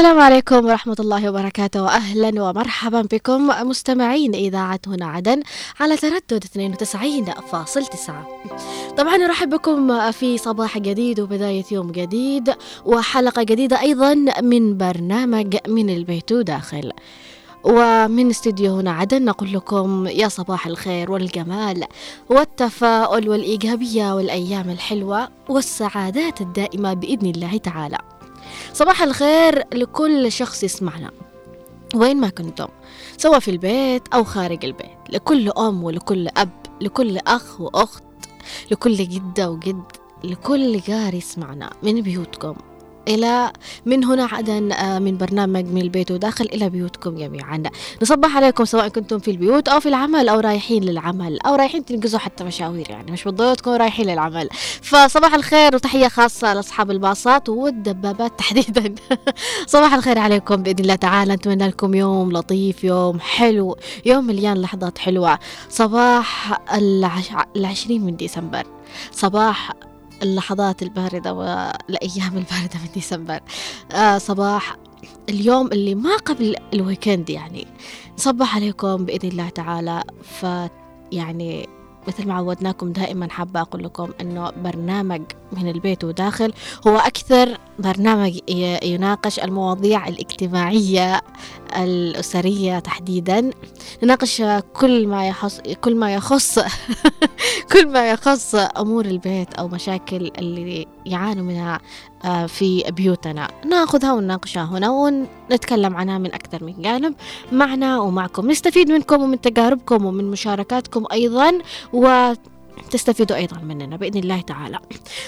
السلام عليكم ورحمة الله وبركاته وأهلا ومرحبا بكم مستمعين إذاعة هنا عدن على تردد 92.9 طبعا نرحب بكم في صباح جديد وبداية يوم جديد وحلقة جديدة أيضا من برنامج من البيت وداخل ومن استديو هنا عدن نقول لكم يا صباح الخير والجمال والتفاؤل والإيجابية والأيام الحلوة والسعادات الدائمة بإذن الله تعالى. صباح الخير لكل شخص يسمعنا وين ما كنتم سواء في البيت أو خارج البيت لكل أم ولكل أب لكل أخ وأخت لكل جدة وجد لكل جار يسمعنا من بيوتكم. إلى من هنا عدن آه، من برنامج من البيت وداخل إلى بيوتكم جميعا. نصبح عليكم سواء كنتم في البيوت أو في العمل أو رايحين للعمل أو رايحين تنقزوا حتى مشاوير يعني مش بالضرورة تكونوا رايحين للعمل. فصباح الخير وتحية خاصة لأصحاب الباصات والدبابات تحديدا. صباح الخير عليكم بإذن الله تعالى. نتمنى لكم يوم لطيف يوم حلو يوم مليان لحظات حلوة. صباح العش... العشرين من ديسمبر. صباح اللحظات الباردة والأيام الباردة من ديسمبر. آه صباح اليوم اللي ما قبل الويكند يعني. نصبح عليكم بإذن الله تعالى. ف يعني مثل ما عودناكم دائما حابة أقول لكم أنه برنامج من البيت وداخل هو أكثر برنامج يناقش المواضيع الاجتماعية الأسرية تحديدا. نناقش كل ما يخص كل ما يخص كل ما يخص أمور البيت أو مشاكل اللي يعانوا منها آه، في بيوتنا. ناخذها ونناقشها هنا ونتكلم عنها من أكثر من جانب. معنا ومعكم نستفيد منكم ومن تجاربكم ومن مشاركاتكم أيضا. و تستفيدوا أيضا مننا بإذن الله تعالى.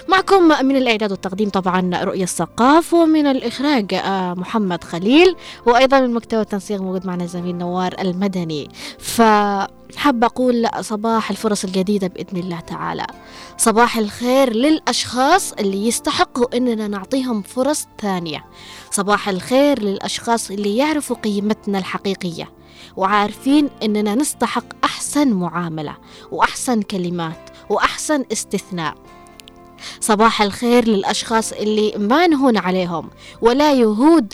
معكم من الإعداد والتقديم طبعا رؤية الثقاف ومن الإخراج آه، محمد خليل وأيضا من مكتب التنسيق موجود معنا الزميل نوار المدني. فحب أقول صباح الفرص الجديدة بإذن الله تعالى. صباح الخير للأشخاص اللي يستحقوا إننا نعطيهم فرص ثانية. صباح الخير للأشخاص اللي يعرفوا قيمتنا الحقيقية. وعارفين إننا نستحق أحسن معاملة وأحسن كلمات وأحسن استثناء. صباح الخير للأشخاص اللي ما نهون عليهم ولا يهود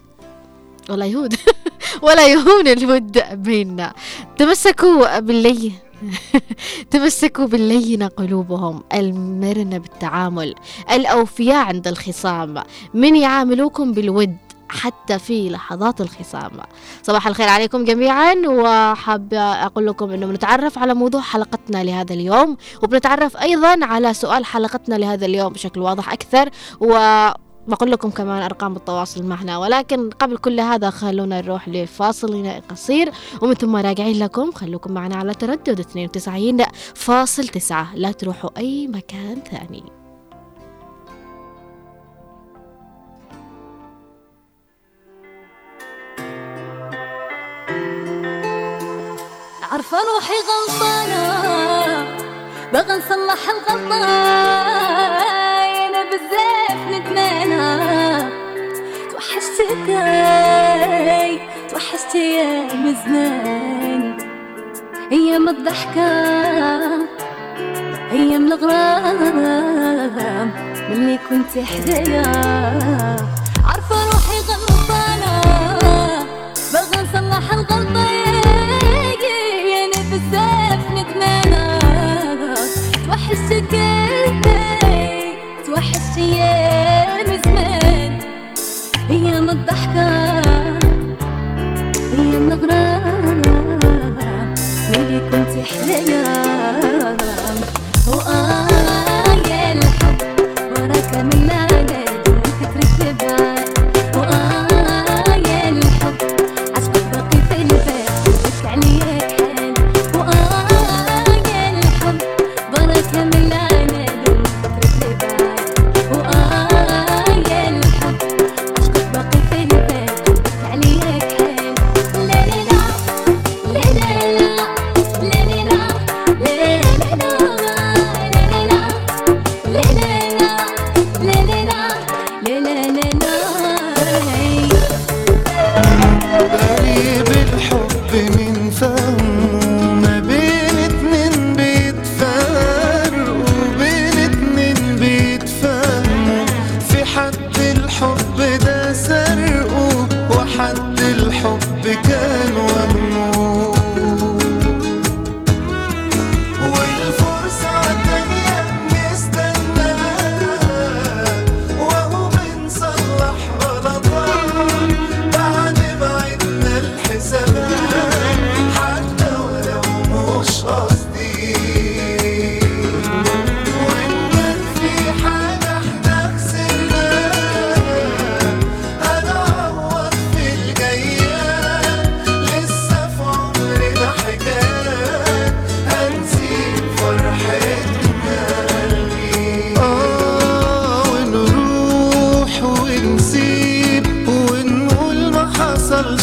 ولا يهود ولا يهون الود بيننا. تمسكوا باللي تمسكوا باللينة قلوبهم. المرنة بالتعامل الأوفياء عند الخصام. من يعاملوكم بالود؟ حتى في لحظات الخصام. صباح الخير عليكم جميعا وحابة أقول لكم أنه بنتعرف على موضوع حلقتنا لهذا اليوم وبنتعرف أيضا على سؤال حلقتنا لهذا اليوم بشكل واضح أكثر و بقول لكم كمان أرقام التواصل معنا. ولكن قبل كل هذا خلونا نروح لفاصل قصير ومن ثم راجعين لكم خلوكم معنا على تردد 92.9 لا تروحوا أي مكان ثاني. عارفة روحي غلطانة. بغى نصلح الغلطة أنا بزاف ندمانة توحشتك توحشتي يا زمان أيام الضحكة أيام الغرام. ملي كنت حدايا. عارفة روحي غلطانة. بغى نصلح الغلطة حبيتك انت أيام زمان أيام الضحكة أيام الغرام ملي كنتي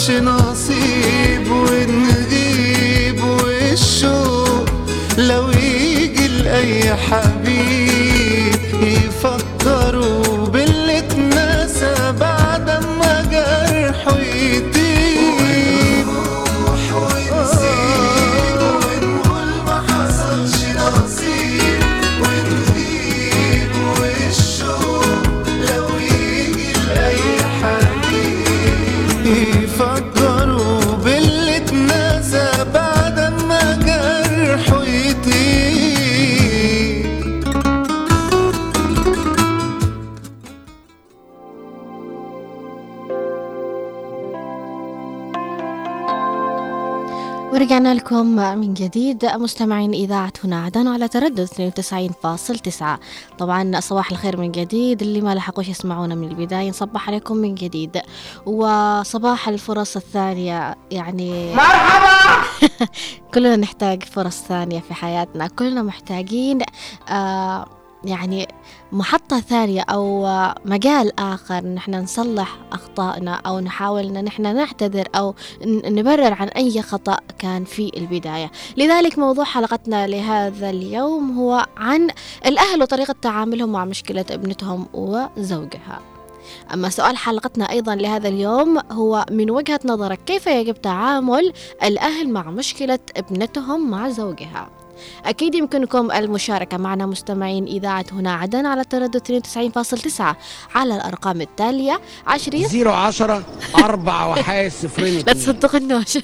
başına جديد مستمعين إذاعة هنا عدن على تردد 92.9 طبعا صباح الخير من جديد اللي ما لحقوش يسمعونا من البداية نصبح عليكم من جديد. وصباح الفرص الثانية يعني مرحبا! كلنا نحتاج فرص ثانية في حياتنا كلنا محتاجين آه يعني محطة ثانية أو مجال آخر نحن نصلح أخطائنا أو نحاول أن نحن نعتذر أو نبرر عن أي خطأ كان في البداية. لذلك موضوع حلقتنا لهذا اليوم هو عن الأهل وطريقة تعاملهم مع مشكلة ابنتهم وزوجها. أما سؤال حلقتنا أيضا لهذا اليوم هو من وجهة نظرك كيف يجب تعامل الأهل مع مشكلة ابنتهم مع زوجها؟ أكيد يمكنكم المشاركة معنا مستمعين إذاعة هنا عدن على تردد 92.9 على الأرقام التالية 20 010 4 وحاي صفرين لا تصدقنوش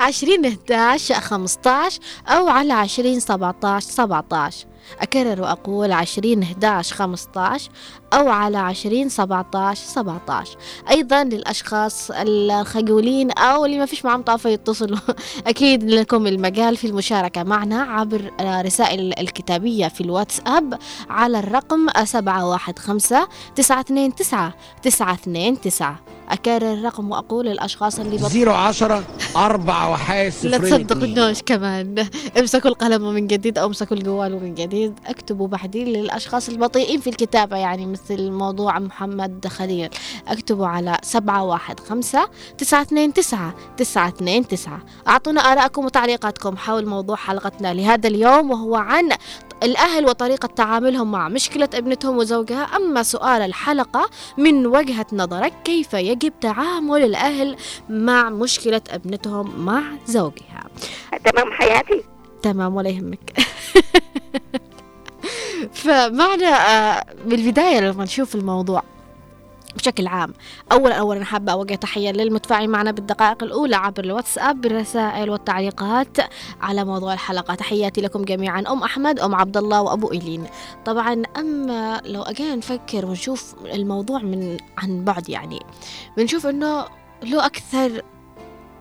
20 11 15 أو على 20 17 17 أكرر وأقول 20 11 15 أو على 20 17 17 أيضا للأشخاص الخجولين أو اللي ما فيش معهم طاقة يتصلوا. أكيد لكم المجال في المشاركة معنا عبر رسائل الكتابية في الواتساب على الرقم 715 929 929 أكرر الرقم وأقول للأشخاص اللي بط... 010 4 وحاي لا صفرين تصدقونوش كمان. امسكوا القلم من جديد أو امسكوا الجوال من جديد. اكتبوا بعدين للأشخاص البطيئين في الكتابة يعني مثل موضوع محمد خليل. اكتبوا على سبعة واحد خمسة تسعة اثنين تسعة تسعة اثنين تسعة. أعطونا آرائكم وتعليقاتكم حول موضوع حلقتنا لهذا اليوم وهو عن الأهل وطريقة تعاملهم مع مشكلة ابنتهم وزوجها. أما سؤال الحلقة من وجهة نظرك كيف يجب تعامل الأهل مع مشكلة ابنتهم مع زوجها؟ تمام حياتي. تمام ولا يهمك. فمعنى آه، بالبداية لما نشوف الموضوع بشكل عام أولا أولا حابة أوجه تحية للمتفاعلين معنا بالدقائق الأولى عبر الواتساب بالرسائل والتعليقات على موضوع الحلقة. تحياتي لكم جميعا أم أحمد أم عبد الله وأبو إيلين. طبعا أما لو أجينا نفكر ونشوف الموضوع من عن بعد يعني بنشوف أنه له أكثر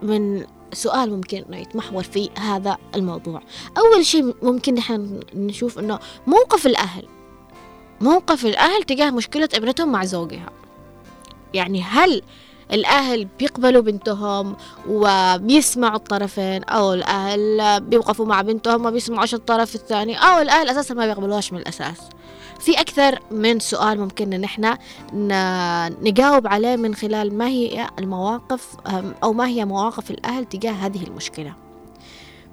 من سؤال ممكن إنه يتمحور في هذا الموضوع. أول شيء ممكن نحن نشوف إنه موقف الأهل موقف الأهل تجاه مشكلة ابنتهم مع زوجها. يعني هل الأهل بيقبلوا بنتهم وبيسمعوا الطرفين أو الأهل بيوقفوا مع بنتهم ما بيسمعوش الطرف الثاني أو الأهل أساسا ما بيقبلوهاش من الأساس؟ في أكثر من سؤال ممكن إن إحنا نجاوب عليه من خلال ما هي المواقف أو ما هي مواقف الأهل تجاه هذه المشكلة.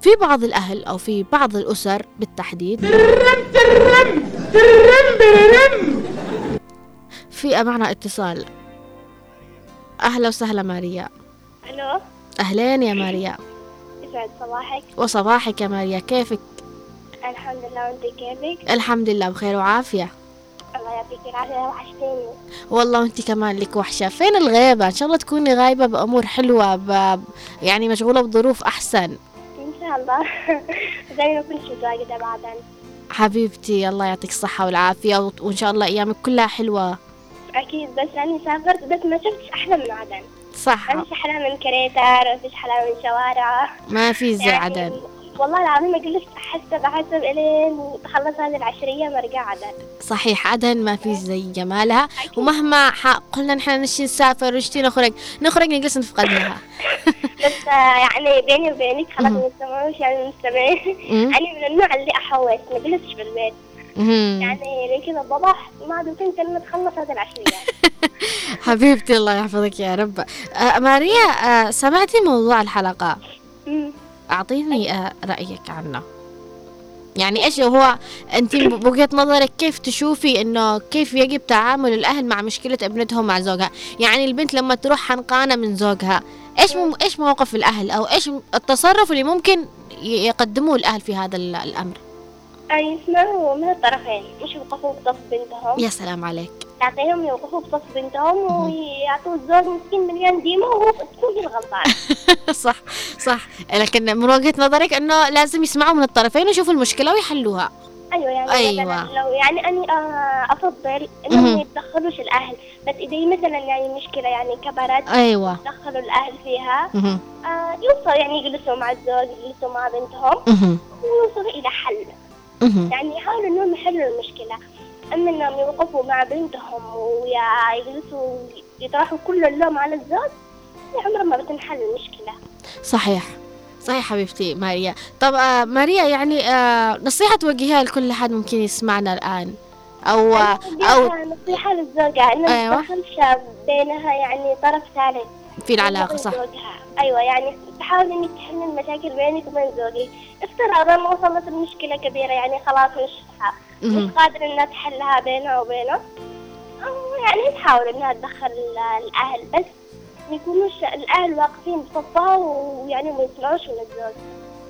في بعض الأهل أو في بعض الأسر بالتحديد في معنا اتصال. أهلا وسهلا ماريا. ألو؟ أهلين يا ماريا. يسعد صباحك. وصباحك يا ماريا. كيفك؟ الحمد لله وأنت كيفك؟ الحمد لله بخير وعافية. الله يعطيك العافية وحشتيني. والله وأنت كمان لك وحشة. فين الغيبة؟ إن شاء الله تكوني غايبة بأمور حلوة ب... يعني مشغولة بظروف أحسن. إن شاء الله. زي ما كنت متواجده بعدين حبيبتي الله يعطيك الصحة والعافية وإن شاء الله أيامك كلها حلوة. أكيد بس اني سافرت بس ما شفتش أحلى من عدن. صح. ما فيش أحلى من كريتر ما فيش أحلى من شوارع. ما في زي يعني عدن. والله العظيم أجلس احسب احسب إلين تخلص هذه العشرية مرجع عدن صحيح عدن ما في زي جمالها ومهما. قلنا نحن نشتي نسافر ونشتي نخرج نخرج نجلس نفقدها بس آه، يعني بيني وبينك خلاص. ما تسمعوش يعني المستمعين مم. أنا من النوع اللي احوس ما جلستش في البيت مهم. يعني كذا الضبح ما عاد كنت لما تخلص هذه العشرية حبيبتي الله يحفظك يا رب آه ماريا آه سمعتي موضوع الحلقة. أعطيني آه رأيك عنه. يعني إيش هو؟ أنت بوجهة نظرك كيف تشوفي إنه كيف يجب تعامل الأهل مع مشكلة ابنتهم مع زوجها؟ يعني البنت لما تروح حنقانة من زوجها إيش مم إيش موقف الأهل أو إيش التصرف اللي ممكن يقدموه الأهل في هذا ال- الأمر؟ أي يسمعوا من الطرفين. مش يوقفوا بصف بنتهم؟ يا سلام عليك. تعطيهم يوقفوا بصف بنتهم ويعطوا الزوج مسكين مليان ديمة وتكون هي الغلطانة صح صح لكن من وجهة نظرك إنه لازم يسمعوا من الطرفين ويشوفوا المشكلة ويحلوها أيوه يعني أيوة. مثلا لو يعني أني آه، أفضل. إنهم ما يتدخلوش الأهل بس إذا مثلا يعني مشكلة يعني كبرت أيوة يتدخلوا الأهل فيها. آه يوصل يعني يجلسوا مع الزوج يجلسوا مع بنتهم. ويوصلوا إلى حل. يعني يحاولوا إنهم يحلوا المشكلة اما أنهم يوقفوا مع بنتهم ويجلسوا يطرحوا كل اللوم على الزوج يعني عمرها ما بتنحل المشكلة. صحيح. صحيح حبيبتي ماريا. طب آه ماريا يعني آه نصيحة توجهيها لكل حد ممكن يسمعنا الآن. أو آه أو نصيحة للزوجة انها أيوة. ما بينها يعني طرف ثالث. في العلاقة صح. زوجها. أيوه يعني تحاول إنك تحل المشاكل بينك وبين زوجك افترضا وصلت المشكلة كبيرة يعني خلاص مش مش مهم. قادرة إنها تحلها بينها وبينه. يعني تحاول إنها تدخل ال- الأهل بس ما يكونوش الأهل واقفين بصفها ويعني ما يسمعوش من الزوج.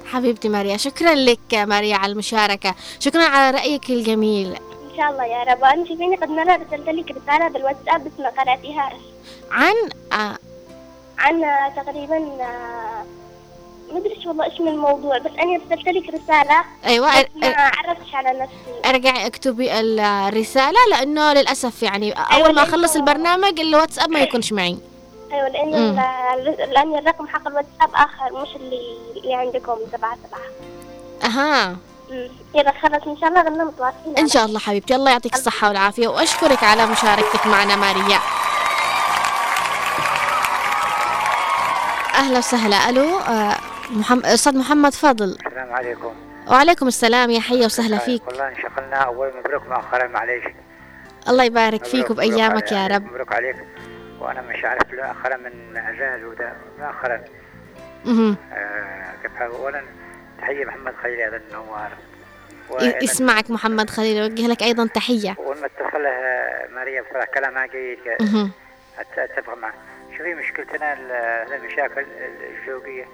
حبيبتي ماريا شكرا لك ماريا على المشاركة. شكرا على رأيك الجميل. إن شاء الله يا رب. أنا شايفيني قد مره ارسلت لك رسالة بالواتساب بس ما قرأتيهاش. عن آه عن تقريبا ما أدري والله إيش من الموضوع بس أنا ارسلت لك رسالة أيوة أر- ما عرفتش على نفسي. ارجعي اكتبي ال- الرسالة لأنه للأسف يعني أيوة، أول ما لأنه- أخلص البرنامج الواتساب ما يكونش معي. أيوه لأن لأن الرقم حق الواتساب آخر مش اللي اللي عندكم سبعة سبعة. أها. مم. إذا خلص إن شاء الله غنى متواصلين. إن شاء الله حبيبتي الله يعطيك الصحة والعافية وأشكرك على مشاركتك معنا ماريا. أهلا وسهلا. ألو آه، محمد أستاذ محمد فضل. السلام عليكم. وعليكم السلام. يا حيا وسهلا فيك. والله انشغلنا أول مبروك مؤخرا معليش. الله يبارك فيك وبأيامك يا رب. مبروك عليك. وأنا مش عارف مؤخرا من عزال وده مؤخرا. آه كيف حال؟ اولا تحية محمد خليل هذا النوار يسمعك محمد خليل أوجه لك أيضا تحية. ولما اتصل آه، ماريا بصراحة كلامها جيد. أت- أتفق معه شوفي مشكلتنا ال- المشاكل الزوجية.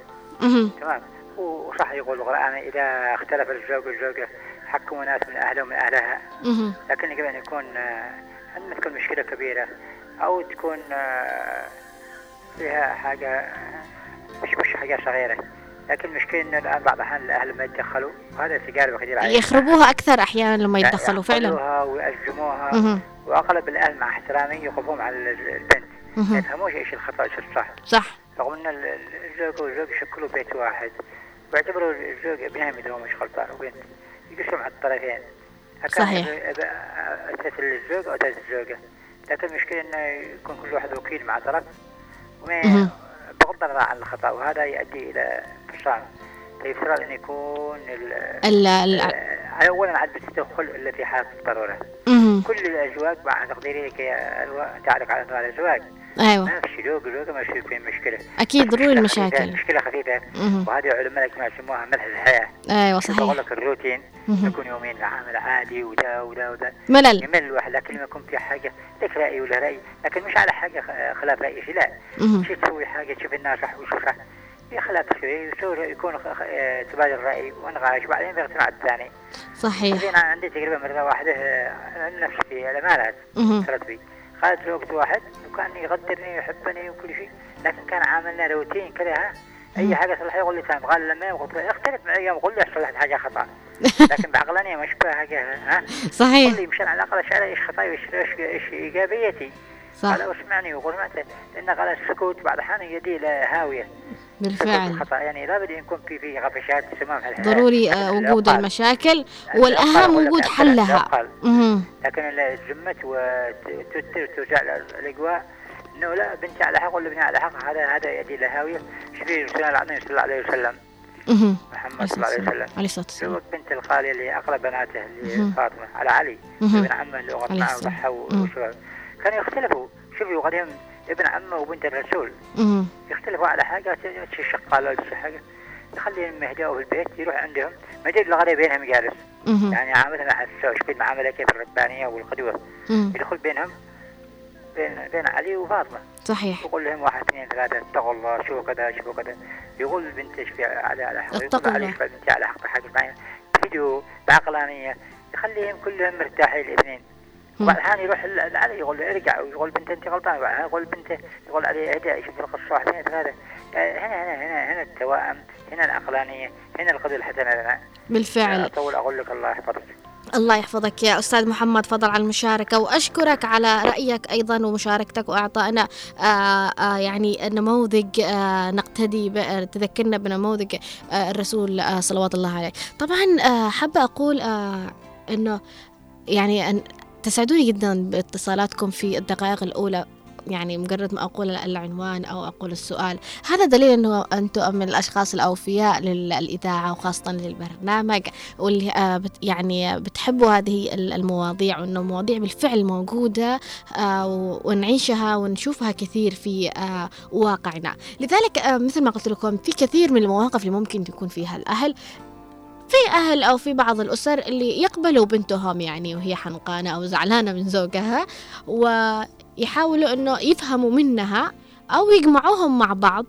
تمام وصح يقول القرآن إذا اختلف الزوج والزوجة حكموا ناس من أهله ومن أهلها مهم. لكن يجب أن يكون آه، عندما تكون مشكلة كبيرة أو تكون آه، فيها حاجة آه، مش مش حاجة صغيرة لكن المشكلة إن الآن بعض الأحيان الأهل ما يتدخلوا وهذا تجارب كثيرة علينا. يخربوها أكثر أحيانا لما يتدخلوا فعلا يعقلوها ويأزموها مهم. وأغلب الأهل مع احترامي يقفون على ال- البنت ما. يفهموش إيش الخطأ إيش الصح. صح. رغم إن ال- ال- الزوج والزوج يشكلوا بيت واحد. ويعتبروا الزوج ابنهم إذا هو مش غلطان وبنت. يقسم على الطرفين. صحيح. أتت الزوج أو أتت الزوجة لكن المشكلة إنه يكون كل واحد وكيل مع طرف. وما. بغض النظر عن الخطأ وهذا يؤدي إلى انفصام فيفترض إن يكون ال- ال ال اولا عاد بتدخل الا في حالة الضرورة مهم. كل الأزواج مع تقديري تعرف على أنواع الأزواج. أيوة. ما في زوج وزوجة ما يصير فيهم مشكلة. أكيد ضروري المشاكل. خفيفة. مهم. وهذه علماء الاجتماع يسموها ملح شوف أقول صحيح. لك الروتين. يكون يومين العمل عادي وده وده وده ملل. يمل الواحد لكن لما يكون في حاجة لك رأي ولا رأي لكن مش على حاجة خ- خلاف رأي شيء لا. شي تسوي حاجة تشوف الناس صح وشو صح في خلاف شوي يصير يكون آه، تبادل رأي ونقاش بعدين بيقتنع الثاني. صحيح. عندي تجربة مرة واحدة آه، نفسي في مهم. صارت بي خالد زوجت واحد وكان يقدرني ويحبني وكل شيء لكن كان عاملنا روتين كذا أي حاجة صلحها يقول لي تمام قال لما قلت له اختلف معي يوم قول لي صلحت حاجة خطأ. لكن بعقلانية مش حاجة ها؟ صحيح. قول لي مشان على الأقل اشعر إيش خطأي وايش إيش إيجابيتي؟ صح. قال اسمعني وقول متى لأن قال السكوت بعض الاحيان يدي هاوية. بالفعل. الخطا يعني لابد يكون في في غفشات سمام في. ضروري آه، وجود المشاكل لك وجود حلها. لكن الزمت وتوتر توزع الأجواء إنه لا بنتي على حق ولا ابني على حق هذا هذا يؤدي إلى هاوية. شوفي رسول الله صلى الله عليه وسلم. محمد صلى الله عليه وسلم. عليه الصلاة والسلام. بنت الخالية اللي أقرب بناته. لفاطمة على علي. ابن عمه اللي. وضحى. وشو. كانوا يختلفوا. شوفي وقدهم ابن عمه وبنت الرسول. مهم. يختلفوا على حاجة شي شقالة ولا شي حاجة يخليهم يهدأوا في البيت يروح عندهم. ما يجي الغداء بينهم جالس. يعني عاملها مع السوش في المعاملة كيف الربانية والقدوة. مهم. يدخل بينهم بين بين علي وفاطمة. صحيح. يقول لهم واحد اثنين ثلاثة اتقوا الله شوفوا كذا شوفوا كذا. يقول البنت إيش في على على حق اتقوا علي الله. بنتي على حق حاجة معين بهدوء بعقلانية. يخليهم كلهم مرتاحين الاثنين. الحين يروح لعلي يقول له ارجع ويقول بنت انت غلطان يقول بنته يقول علي اهدى شوف القصة واحد اثنين ثلاثة آه، هنا هنا هنا هنا التوائم هنا العقلانية هنا القدر الحسنة لنا. بالفعل. اطول أقول لك الله يحفظك. الله يحفظك يا أستاذ محمد فضل على المشاركة وأشكرك على رأيك أيضا ومشاركتك وإعطائنا آه آه يعني نموذج آه نقتدي تذكرنا بنموذج آه الرسول آه صلوات الله عليه. طبعا آه حابة أقول آه أنه يعني أن تسعدوني جدا باتصالاتكم في الدقائق الأولى. يعني مجرد ما أقول العنوان أو أقول السؤال هذا دليل أنه أنتم من الأشخاص الأوفياء للإذاعة وخاصة للبرنامج واللي آه يعني بتحبوا هذه ال- المواضيع وأنه مواضيع بالفعل موجودة آه ونعيشها ونشوفها كثير في آه واقعنا. لذلك مثل ما قلت لكم في كثير من المواقف اللي ممكن يكون فيها الأهل. في أهل أو في بعض الأسر اللي يقبلوا بنتهم يعني وهي حنقانة أو زعلانة من زوجها ويحاولوا أنه يفهموا منها أو يجمعوهم مع بعض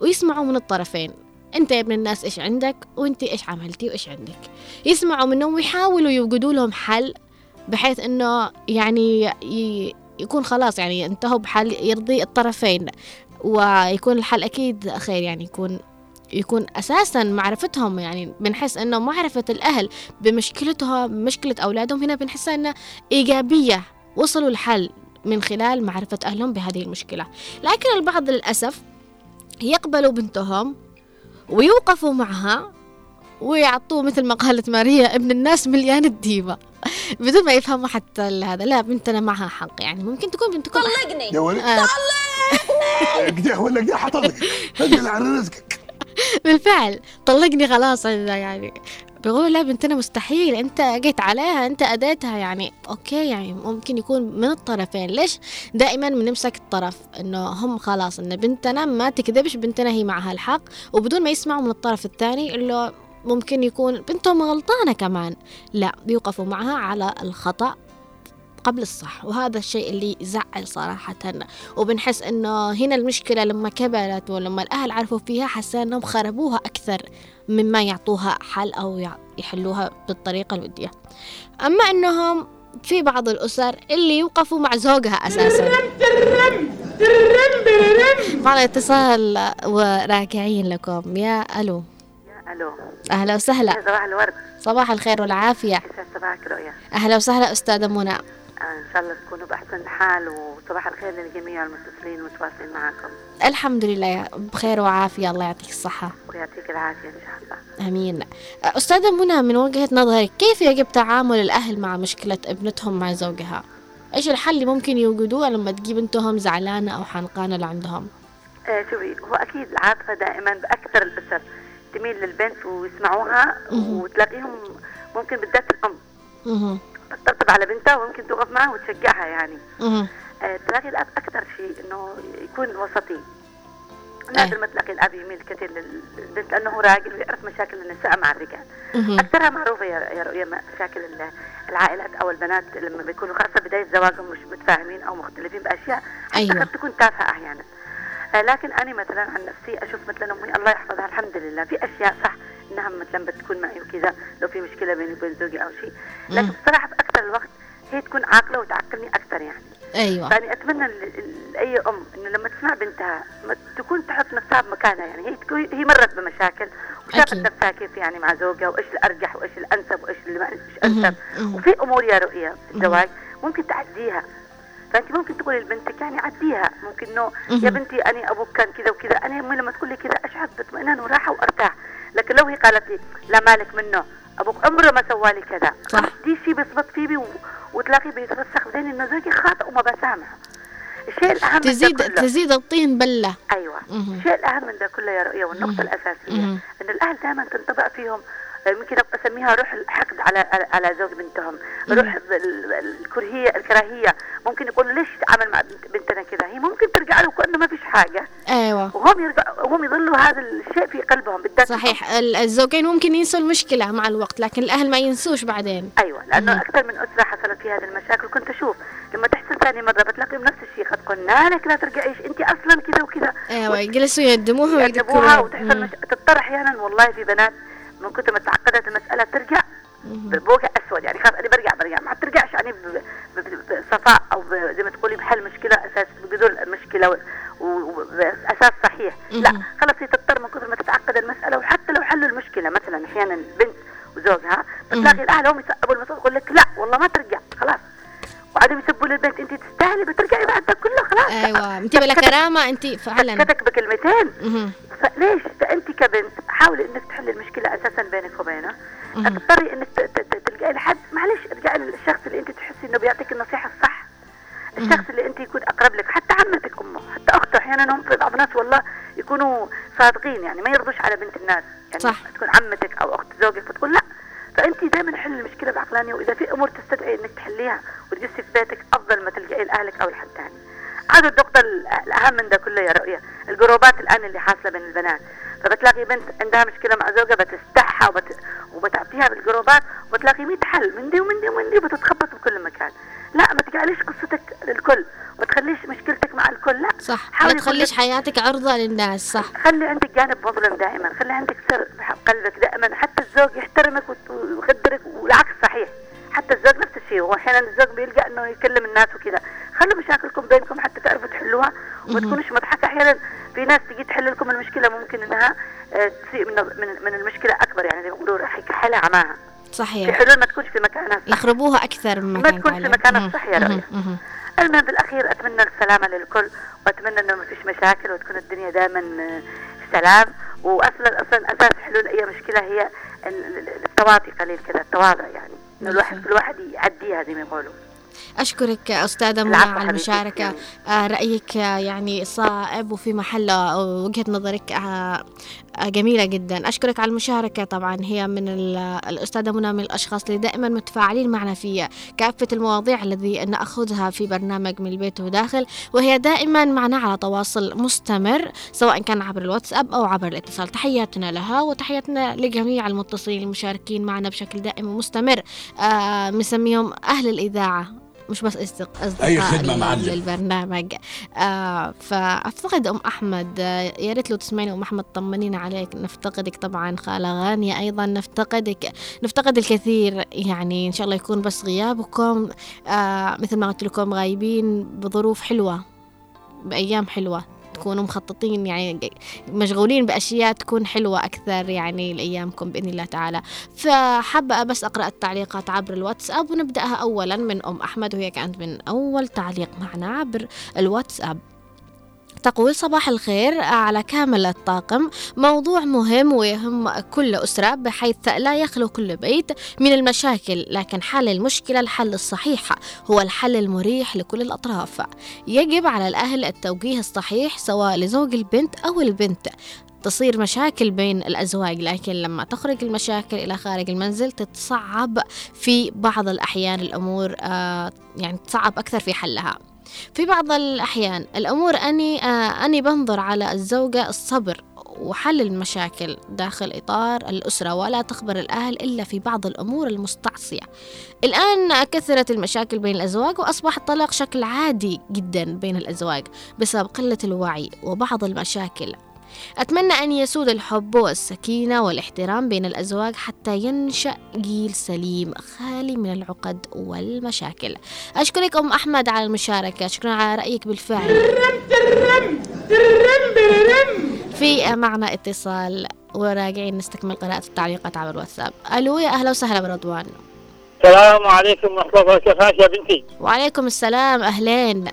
ويسمعوا من الطرفين. أنت يا ابن الناس إيش عندك؟ وأنت إيش عملتي؟ وإيش عندك؟ يسمعوا منهم ويحاولوا يوجدوا لهم حل بحيث أنه يعني يكون خلاص يعني انتهوا بحل يرضي الطرفين ويكون الحل أكيد خير يعني يكون يكون أساسا معرفتهم يعني بنحس إنه معرفة الأهل بمشكلتهم مشكلة أولادهم هنا بنحسها انها إيجابية وصلوا الحل من خلال معرفة أهلهم بهذه المشكلة. لكن البعض للأسف يقبلوا بنتهم ويوقفوا معها ويعطوه مثل ما قالت ماريا ابن الناس مليان الديبة بدون ما يفهموا حتى هذا لا بنتنا معها حق يعني ممكن تكون بنتكم طلقني. يا ولد. آه. قديه ولا قديه حطلق رزقك. بالفعل. طلقني خلاص يعني. بقول لا بنتنا مستحيل أنت جيت عليها أنت أديتها يعني. أوكي يعني ممكن يكون من الطرفين. ليش دائما بنمسك الطرف؟ إنه هم خلاص إن بنتنا ما تكذبش بنتنا هي معها الحق. وبدون ما يسمعوا من الطرف الثاني اللي ممكن يكون بنتهم غلطانة كمان. لا بيوقفوا معها على الخطأ. قبل الصح وهذا الشيء اللي يزعل صراحة. وبنحس إنه هنا المشكلة لما كبرت ولما الأهل عرفوا فيها حسينا إنهم خربوها أكثر مما يعطوها حل أو يع- يحلوها بالطريقة الودية أما إنهم في بعض الأسر اللي يوقفوا مع زوجها أساسا. معنا اتصال وراجعين لكم. يا ألو. يا ألو. أهلا وسهلا. يا صباح الورد. صباح الخير والعافية. صباحك رؤيا؟ أهلا وسهلا أستاذة منى. إن شاء الله تكونوا بأحسن حال وصباح الخير للجميع المتصلين والمتواصلين معكم. الحمد لله بخير وعافية. الله يعطيك الصحة. ويعطيك العافية إن شاء الله. آمين. أستاذة منى من وجهة نظرك كيف يجب تعامل الأهل مع مشكلة ابنتهم مع زوجها؟ إيش الحل اللي ممكن يوجدوه لما تجي بنتهم زعلانة أو حنقانة لعندهم؟ آه شوفي هو أكيد العاطفة دائما بأكثر الاسر تميل للبنت ويسمعوها. وتلاقيهم ممكن بالذات الأم. تطبطب على بنتها وممكن توقف معها وتشجعها يعني. آه، تلاقي الأب أكثر شيء إنه يكون وسطي أي. نادر ما تلاقي الأب يميل كثير للبنت لأنه هو راجل ويعرف مشاكل النساء مع الرجال. أكثرها معروفة يا يا رؤيا مشاكل ال- العائلات أو البنات لما بيكونوا خاصة بداية زواجهم مش متفاهمين أو مختلفين بأشياء أيوة. قد تكون تافهة أحيانا آه، لكن أنا مثلا عن نفسي أشوف مثلا أمي الله يحفظها الحمد لله في أشياء صح انها مثلا بتكون معي وكذا لو في مشكلة بيني وبين زوجي أو شيء. لكن. بصراحة في أكثر الوقت هي تكون عاقلة وتعقلني أكثر يعني. أيوه. فأنا أتمنى ل- ل- لأي أم إنه لما تسمع بنتها ما تكون تحط نفسها بمكانها يعني. هي تكون هي مرت بمشاكل وشافت. نفسها كيف يعني مع زوجها وإيش الأرجح وإيش الأنسب وإيش اللي ما- مش مهم. وفي أمور يا رؤيا في الزواج ممكن تعديها. فأنت ممكن تقولي لبنتك يعني عديها. ممكن إنه يا. بنتي أنا أبوك كان كذا وكذا أمي لما تقول لي كذا أشعر باطمئنان وراحة وأرتاح. لكن لو هي قالت لي لا مالك منه أبوك عمره ما سوى لي كذا صح. دي شيء بيثبت فيه و... وتلاقيه بيترسخ ذهني إنه زوجي خاطئ وما بسامحه الشيء الأهم من ده تزيد كله- تزيد الطين بلة أيوه. الشيء الأهم من ده كله يا رؤية والنقطة. الأساسية. إن الأهل دائما تنطبع فيهم يمكن أسميها روح الحقد على على- زوج بنتهم. روح ال- ال- الكرهيه الكراهية. ممكن يقولوا ليش تعامل مع بنت- بنتنا كذا هي ممكن ترجع له كأنه ما فيش حاجة. أيوه. وهم يرجع وهم يظلوا هذا الشيء في قلبهم بالذات صحيح. ال- الزوجين ممكن ينسوا المشكلة مع الوقت لكن الأهل ما ينسوش بعدين. أيوه لأنه. أكثر من أسرة حصلت فيها هذه المشاكل. كنت أشوف لما تحصل ثاني مرة بتلاقيهم نفس الشيء قد قلنا لك لا ترجعيش أنت أصلا كذا وكذا. أيوه يجلسوا يدموها يأدبوها ويذكروها وتحصل مش... تضطر أحيانا والله في بنات من كثر ما تعقدت المسألة ترجع مهم. ب- بوجع أسود. يعني خلاص أنا برجع برجع. ما ترجعش يعني بصفاء أو زي ما تقولي بحل مشكلة أساس بجذور المشكلة و- و- وبأساس صحيح. لا. خلاص هي تضطر من كثر ما تتعقد المسألة وحتى لو حلوا المشكلة. مثلا أحيانا بنت وزوجها بتلاقي الأهل هم يصعبوا المسألة يقول لك وبعدين يسبوا للبنت أنت تستاهلي بترجعي بعد ده كله خلاص. أيوه. أنت بلا كرامه أنت فعلا. سكتك بكلمتين. فليش؟ فأنت كبنت حاولي إنك تحلي المشكلة أساسا بينك وبينه. اضطري إنك تلجئي لحد معلش ارجعي للشخص اللي أنت تحسي إنه بيعطيك النصيحة الصح. الشخص اللي أنت يكون أقرب لك حتى عمتك أمه حتى أخته أحيانا هم في بعض الناس والله يكونوا صادقين يعني ما يرضوش على بنت الناس. يعني صح. تكون عمتك أو أخت زوجك فتقول لأ. فأنت دائما حل المشكلة بعقلانية وإذا في أمور تستدعي إنك تحليها وتجلسي في بيتك أفضل ما تلجئي لأهلك أو لحد ثاني هذا النقطة ال- الأهم من ده كله يا رؤية الجروبات الآن اللي حاصلة بين البنات. فبتلاقي بنت عندها مشكلة مع زوجها بتستحها وبت... وبتعطيها بالجروبات وبتلاقي 100 حل من دي ومن دي ومن دي بتتخبط بكل مكان. لا ما تجعليش قصتك للكل ما تخليش مشكلتك مع الكل لا. صح. ما تخليش حياتك عرضة للناس صح. خلي عندك جانب مظلم دائما خلي عندك سر بقلبك دائما حتى الزوج يحترمك ويقدرك والعكس صحيح. حتى الزوج نفس الشيء هو أحيانا الزوج بيلقى إنه يكلم الناس وكذا. خلوا مشاكلكم بينكم حتى تعرفوا تحلوها؟ وما تكونوش مضحكة. أحيانا في ناس تجي تحل لكم المشكلة ممكن إنها آه، تسيء من من, من المشكلة أكبر. يعني زي ما يقولوا راح يكحلها عماها. في صحيح حلول ما تكونش في مكانها الصح. يخربوها أكثر من ما مكان تكون في. مكانها. الصح يا. مهم. المهم بالاخير أتمنى السلامة للكل وأتمنى إنه ما فيش مشاكل وتكون الدنيا دائما آه، سلام. واصلا أصلا أساس حلول أي مشكلة هي ال- ال- التواطي قليل كذا التواضع يعني. إنه الواحد كل واحد يعديها زي ما يقولوا. أشكرك أستاذة منى على المشاركة. آه، رأيك آه، يعني صائب وفي محله وجهة نظرك آه، آه، جميلة جدا. أشكرك على المشاركة. طبعا هي من ال- الأستاذة منى من الأشخاص اللي دائما متفاعلين معنا في كافة المواضيع الذي نأخذها في برنامج من البيت وداخل وهي دائما معنا على تواصل مستمر سواء كان عبر الواتساب أو عبر الاتصال. تحياتنا لها وتحياتنا لجميع المتصلين المشاركين معنا بشكل دائم ومستمر. آه مسميهم أهل الإذاعة. مش بس أصدق- أصدقاء أي خدمة معلم. للبرنامج آه فأفتقد أم أحمد آه يا ريت لو تسمعيني أم أحمد طمنينا عليك. نفتقدك طبعا خالة غانية. أيضا نفتقدك نفتقد الكثير. يعني إن شاء الله يكون بس غيابكم آه مثل ما قلت لكم غايبين بظروف حلوة بأيام حلوة. تكونوا مخططين يعني مشغولين بأشياء تكون حلوة أكثر يعني لأيامكم بإذن الله تعالى. فحابة بس أقرأ التعليقات عبر الواتساب ونبدأها أولا من أم أحمد وهي كانت من أول تعليق معنا عبر الواتساب. تقول صباح الخير على كامل الطاقم. موضوع مهم ويهم كل أسرة بحيث لا يخلو كل بيت من المشاكل لكن حل المشكلة الحل الصحيح هو الحل المريح لكل الأطراف. يجب على الأهل التوجيه الصحيح سواء لزوج البنت أو البنت. تصير مشاكل بين الأزواج لكن لما تخرج المشاكل إلى خارج المنزل تتصعب في بعض الأحيان الأمور آه يعني تصعب أكثر في حلها. في بعض الأحيان الأمور أني آه أني بنظر على الزوجة الصبر وحل المشاكل داخل إطار الأسرة ولا تخبر الأهل إلا في بعض الأمور المستعصية. الآن كثرت المشاكل بين الأزواج وأصبح الطلاق شكل عادي جدا بين الأزواج بسبب قلة الوعي وبعض المشاكل. أتمنى أن يسود الحب والسكينة والاحترام بين الأزواج حتى ينشأ جيل سليم خالي من العقد والمشاكل. أشكرك أم أحمد على المشاركة. شكرا على رأيك بالفعل. في معنا اتصال وراجعين نستكمل قراءة التعليقات على الواتساب. ألو يا أهلا وسهلا برضوان. السلام عليكم ورحمة الله وبركاته. يا بنتي وعليكم السلام. أهلين.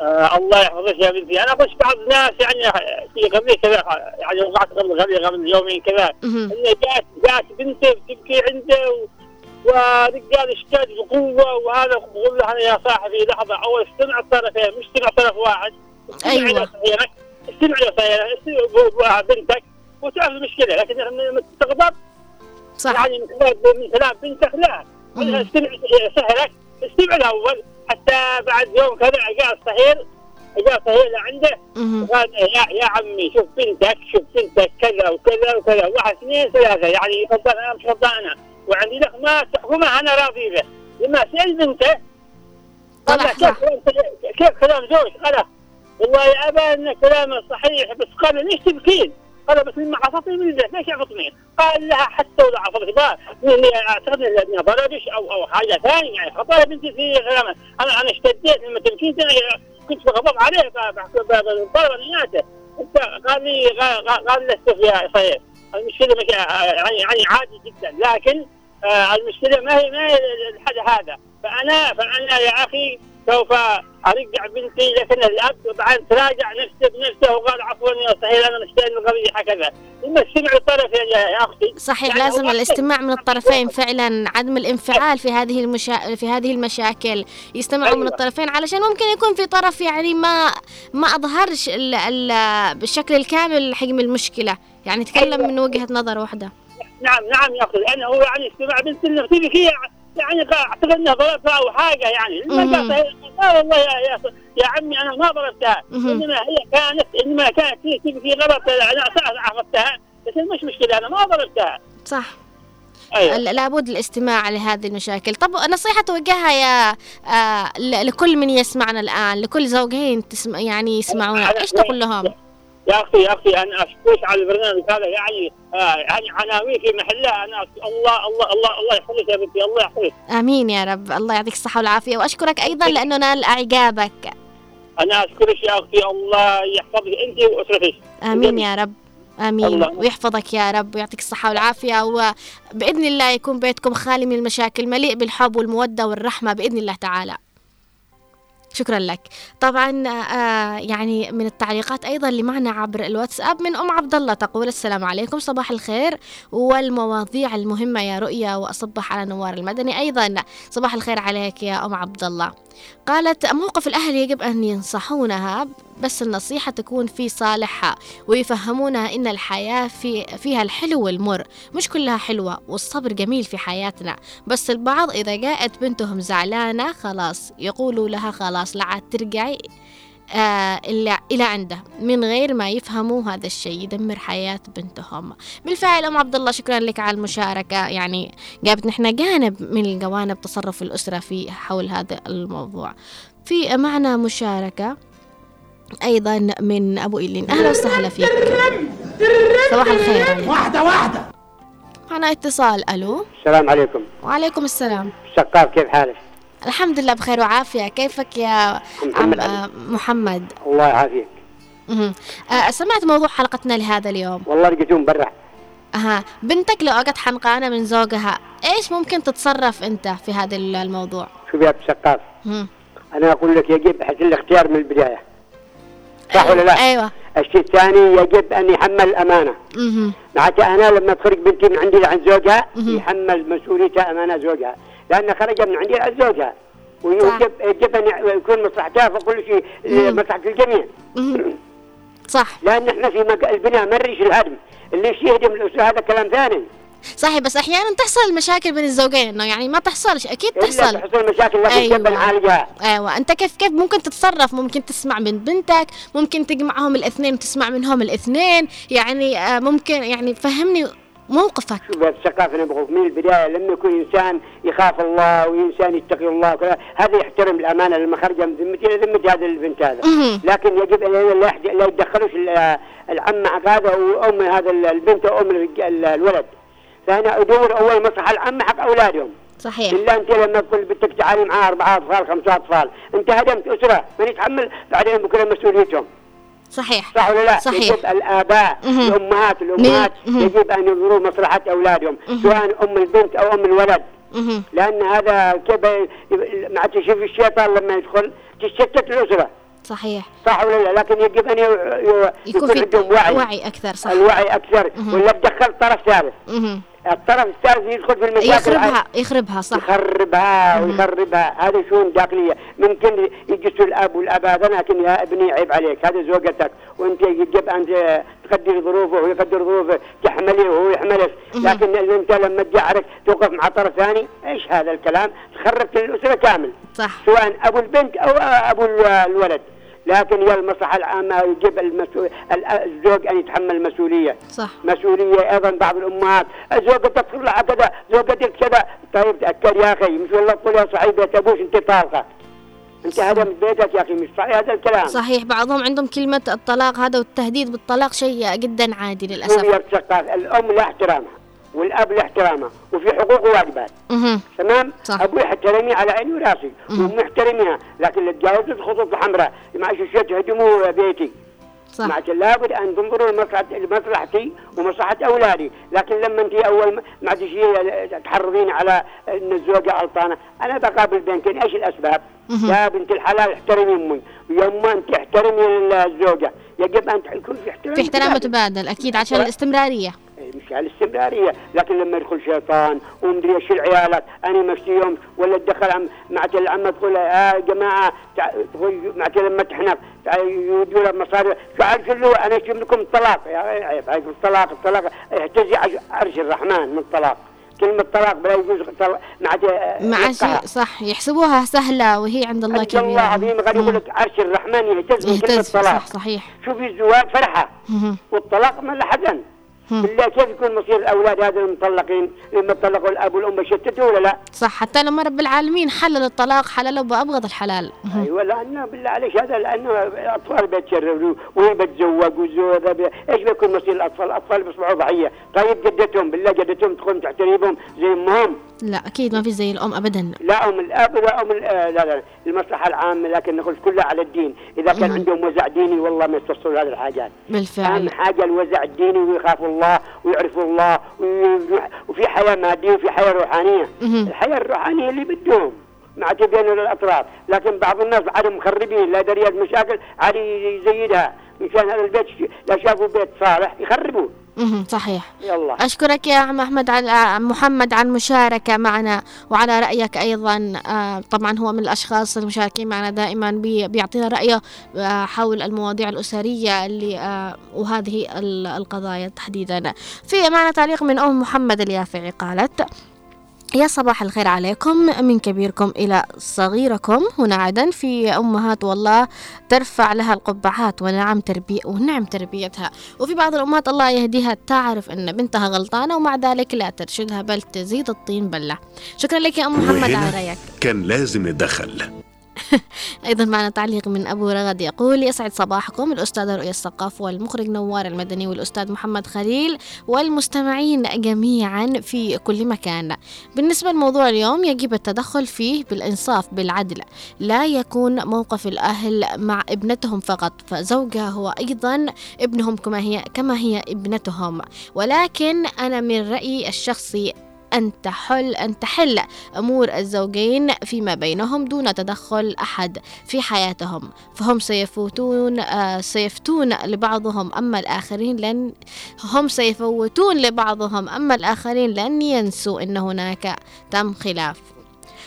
آه الله يحفظك يا بنتي. أنا قلت بعض الناس يعني في قبل كذا يعني وقعت قبل قبل قبل يومين كذا. إن جات جات بنته بتبكي عنده و- ورجال اشتد بقوة وهذا بقول له أنا يا صاحبي لحظة أول استمع طرفين مش استمع طرف واحد؟ استمع أيوة. لصهينك استمع استمع بنتك؟ وتعرف المشكلة لكن لما تغضب صح. يعني من كلام بنتك لا. استمع سهلك استمع الأول حتى بعد يوم كذا جاء الصهيل جاء صهيل عنده. مهم. قال يا يا عمي شوف بنتك شوف بنتك كذا وكذا وكذا. واحد اثنين ثلاثة. يعني يفضل أنا مش فضل أنا. وعندي لك ما تحكمه أنا راضي به. لما سأل بنته قال كيف كلام- كيف كلام زوج؟ قال والله يا أبا إن كلامه صحيح بس قال ليش تبكين؟ قال بس لما عصتني من البيت ليش عصتني؟ قال لها حتى ما يعني أعتقد إنها ضربش أو أو حاجة ثانية يعني. خطأ بنتي في كلامه أنا أنا اشتديت لما أنا كنت بغضب عليه نياته أنت قال لي قال- لست فيها صحيح. المشكلة مش يعني يعني عادي جدا. لكن آه، المشكلة ما هي ما هي الحد هذا. فانا فأنا يا أخي سوف أرجع بنتي لكن الأب طبعا تراجع نفسه بنفسه وقال عفوا يا صحيح أنا مشتاق القضية هكذا. اما السمع الطرف يا يا أختي. صحيح يعني لازم الاستماع من الطرفين فعلا عدم الانفعال في هذه المشا... في هذه المشاكل. يستمعوا من أيوة. الطرفين علشان ممكن يكون في طرف يعني ما ما أظهرش ال... ال... بالشكل الكامل حجم المشكلة. يعني تكلم أيوة. من وجهة نظر واحدة. نعم نعم يا أخي. لأنه هو يعني استماع بنت النغتيبي هي يعني أعتقد انها ضربتها أو حاجة يعني. لا والله يا, يا, يا عمي أنا ما ضربتها. إنما هي كانت إنما كانت تبكي في غلط أنا عرفتها بس مش مشكلة أنا ما ضربتها صح. ال- لابد الاستماع لهذه المشاكل. طب نصيحة توجهها يا آه لكل من يسمعنا الآن لكل زوجين تسمع يعني يسمعونا. أنا- إيش تقول لهم؟ يا أخي يا أخي أنا اشكرك على البرنامج هذا يعني. يعني عناوين في محلها. أنا الله الله الله الله يحفظك يا بنتي الله يحفظك. آمين يا رب. الله يعطيك الصحة والعافية. وأشكرك أيضا لأنه نال إعجابك. أنا أشكرك يا أختي. الله يحفظك أنت وأسرتك. آمين يا رب. آمين. الله. ويحفظك يا رب. ويعطيك الصحة والعافية. وبإذن الله يكون بيتكم خالي من المشاكل مليء بالحب والمودة والرحمة بإذن الله تعالى. شكرا لك. طبعا آه يعني من التعليقات أيضا اللي معنا عبر الواتساب من أم عبد الله تقول السلام عليكم صباح الخير. والمواضيع المهمة يا رؤيا وأصبح على نوار المدني أيضا. صباح الخير عليك يا أم عبد الله. قالت موقف الأهل يجب أن ينصحونها بس النصيحة تكون في صالحها ويفهمونها إن الحياة في فيها الحلو والمر مش كلها حلوة والصبر جميل في حياتنا. بس البعض إذا جاءت بنتهم زعلانة خلاص يقولوا لها خلاص لا عاد ترجعي. إلى عنده. من غير ما يفهموا هذا الشيء يدمر حياة بنتهم. بالفعل أم عبد الله شكرا لك على المشاركة. يعني جابت نحن جانب من الجوانب تصرف الأسرة في حول هذا الموضوع. في معنا مشاركة أيضا من أبو إيلين. أهلا وسهلا فيك. صباح الخير. عليك. واحدة واحدة. معنا اتصال. ألو. السلام عليكم. وعليكم السلام. شقاق كيف حالك؟ الحمد لله بخير وعافية. كيفك يا عم محمد محمد؟ الله يعافيك. آه، سمعت موضوع حلقتنا لهذا اليوم. والله لقيتهم برا. أها. بنتك لو أجت حنقانة من زوجها إيش ممكن تتصرف أنت في هذا الموضوع؟ شوف يا شقاق مهم. أنا أقول لك يجب حسن الاختيار من البداية. صح ولا لا؟ أيوة. الشيء الثاني يجب أن يحمل الامانه مهم. معناتها أنا لما تخرج بنتي من عندي لعند زوجها. يحمل مسؤوليتها أمانة زوجها. لأن خرج من عندي صح. ويجب يجب أن يكون مصلحتها في كل شيء. مصلحه الجميع. صح. لأن إحنا في مك... البناء مرش الهدم. اللي يهدم الأسرة هذا كلام ثاني. صحيح بس أحيانا تحصل مشاكل بين الزوجين إنه يعني ما تحصلش إلا تحصل. تحصل مشاكل لكن أيوة. يجب نعالجها أيوه. أنت كيف كيف ممكن تتصرف؟ ممكن تسمع من بنتك ممكن تجمعهم الاثنين وتسمع منهم الاثنين. يعني آه، ممكن يعني فهمني موقفك. أنا بقول من البداية لما يكون إنسان يخاف الله وإنسان يتقي الله وكذا. هذا يحترم الأمانة لما خرج من ذمتي لذمة هذا البنت هذا. لكن يجب أن لا يتدخلوش ال- العم حق هذا وأم هذا ال- البنت وأم الولد. فأنا أدور أول مصلحة العم حق أولادهم صحيح. إلا أنت لما تقول بنتك تعالي معها أربعة أطفال خمسة أطفال. أنت هدمت أسرة. من يتحمل؟ بعدين بكرة مسؤوليتهم. صحيح صح ولا لا؟ صحيح. يجب. الأمهات الأمهات مهم. يجب أن ينظروا مصلحة أولادهم سواء أم البنت أو أم الولد. لأن هذا كيف مع تشوف الشيطان لما يدخل تشتت الأسرة صحيح صح ولا لا؟ لكن يجب ي- يكون في عندهم وعي وعي أكثر صح الوعي مهم. ولا تدخل طرف ثالث. الطرف الثالث يدخل في المشاكل. يخربها يخربها صح. يخربها ويخربها. هذه شؤون داخلية؟ ممكن يجلسوا الأب والأب هذا لكن يا ابني عيب عليك. هذه زوجتك وأنت يجب أن تقدر ظروفه ويقدر ظروفه تحمله وهو يحملك. لكن أنت لما تجعرك توقف مع طرف ثاني إيش هذا الكلام؟ خربت الأسرة كامل. صح. سواء أبو البنت أو أبو ال- الولد. لكن هي المصلحه العامة يجب المسؤول الزوج أن يتحمل المسؤولية. صح. مسؤولية أيضا بعض الأمهات. زوجتك تصلح كذا زوجتك كذا. طيب تأكد يا أخي مش والله تقول يا صاحبي بيت أبوش أنت طالقة. أنت هدمت بيتك يا أخي مش صحيح هذا الكلام. صحيح بعضهم عندهم كلمة الطلاق هذا والتهديد بالطلاق شيء جدا عادي يا الثقافة الأم لها احترامها. والأب له احترامه وفي حقوق وواجبات. تمام صح. أبوي يحترمني على عيني وراسي مم. ومحترمها لكن اللي تجاوزت الخطوط الحمراء مع شيء تهدموا بيتي صح. معناته لابد أن تنظروا لمصلحتي ومصلحة أولادي لكن لما انت أول ما- ما تجي تحرضين على إن الزوجة غلطانة أنا بقابل بنتين إيش الأسباب؟ يا بنت الحلال احترمي امي ويا امي أنت احترمي الزوجة يجب أن يكون في احترام في احترام متبادل. أكيد عشان الاستمرارية مش على الاستمراريه لكن لما يدخل شيطان ومدري إيش العيالات أنا مشتيهم ولا تدخل عم معناته العمه تقول آه يا جماعة تع- تقول معناته لما تحنق تع- يودوا له مصاري شو عارف اللي هو أنا أشوف لكم الطلاق يا عيب عيب الطلاق الطلاق اهتزي عرش الرحمن من الطلاق كلمة طلاق بلا يجوز طلاق آه، مع. شيء صح يحسبوها سهلة وهي عند الله عند الله كبيرة عظيم قال يقول. لك عرش الرحمن يهتز من كلمه يهتز طلاق صح صحيح شوفي الزواج فرحة مهم. والطلاق له حزن. بالله كيف يكون مصير الأولاد هذول المطلقين لما طلقوا الأب والأم يشتتوا ولا لا؟ صح حتى لما رب العالمين حلل الطلاق حلله بأبغض الحلال. أيوه لأنه بالله عليك هذا لأنه الاطفال بيتشرروا وهي بتزوج وزوجها بي... إيش بيكون مصير الأطفال؟ الأطفال بيصبحوا ضحيه، طيب جدتهم بالله جدتهم تكون تحت ريبهم زي أمهم، لا أكيد ما في زي الأم أبدا لا أم الأب ولا أم آه، لا لا المصلحة العامة لكن نقول كلها على الدين، إذا كان. عندهم وزع ديني والله ما يستصروا هذه الحاجات. أهم بالفعل حاجة الوزع الديني ويخافوا الله ويعرفوا الله وفي حياة مادية وفي حياة روحانية. الحياة الروحانية اللي بدهم مع تبين الأطراف لكن بعض الناس عادوا مخربين لا دري المشاكل عاد يزيدها مشان هذا البيت لا شافوا بيت صالح يخربوه. صحيح. يلا. أشكرك يا عم أحمد على محمد عن مشاركة معنا وعلى رأيك أيضا. آه، طبعا هو من الأشخاص المشاركين معنا دائما بي- بيعطينا رأيه آه، حول المواضيع الأسرية اللي آه، وهذه ال- القضايا تحديدا. في معنا تعليق من أم محمد اليافعي قالت يا صباح الخير عليكم. من كبيركم إلى صغيركم. هنا عدن في أمهات والله ترفع لها القبعات ونعم تربية ونعم تربيتها. وفي بعض الأمهات الله يهديها تعرف أن بنتها غلطانة ومع ذلك لا ترشدها بل تزيد الطين بلة. شكرا لك يا أم محمد على رأيك. كان لازم نتدخل أيضا معنا تعليق من أبو رغد يقول يسعد صباحكم. الأستاذة رؤية الثقاف والمخرج نوار المدني والأستاذ محمد خليل والمستمعين جميعا في كل مكان. بالنسبة لموضوع اليوم يجب التدخل فيه بالإنصاف بالعدل. لا يكون موقف الأهل مع ابنتهم فقط فزوجها هو أيضا ابنهم كما هي كما هي ابنتهم. ولكن أنا من رأيي الشخصي أن تحل أن تحل أمور الزوجين فيما بينهم دون تدخل أحد في حياتهم. فهم سيفوتون آه سيفتون لبعضهم أما الآخرين لن هم سيفوتون لبعضهم أما الآخرين لن ينسوا أن هناك تم خلاف.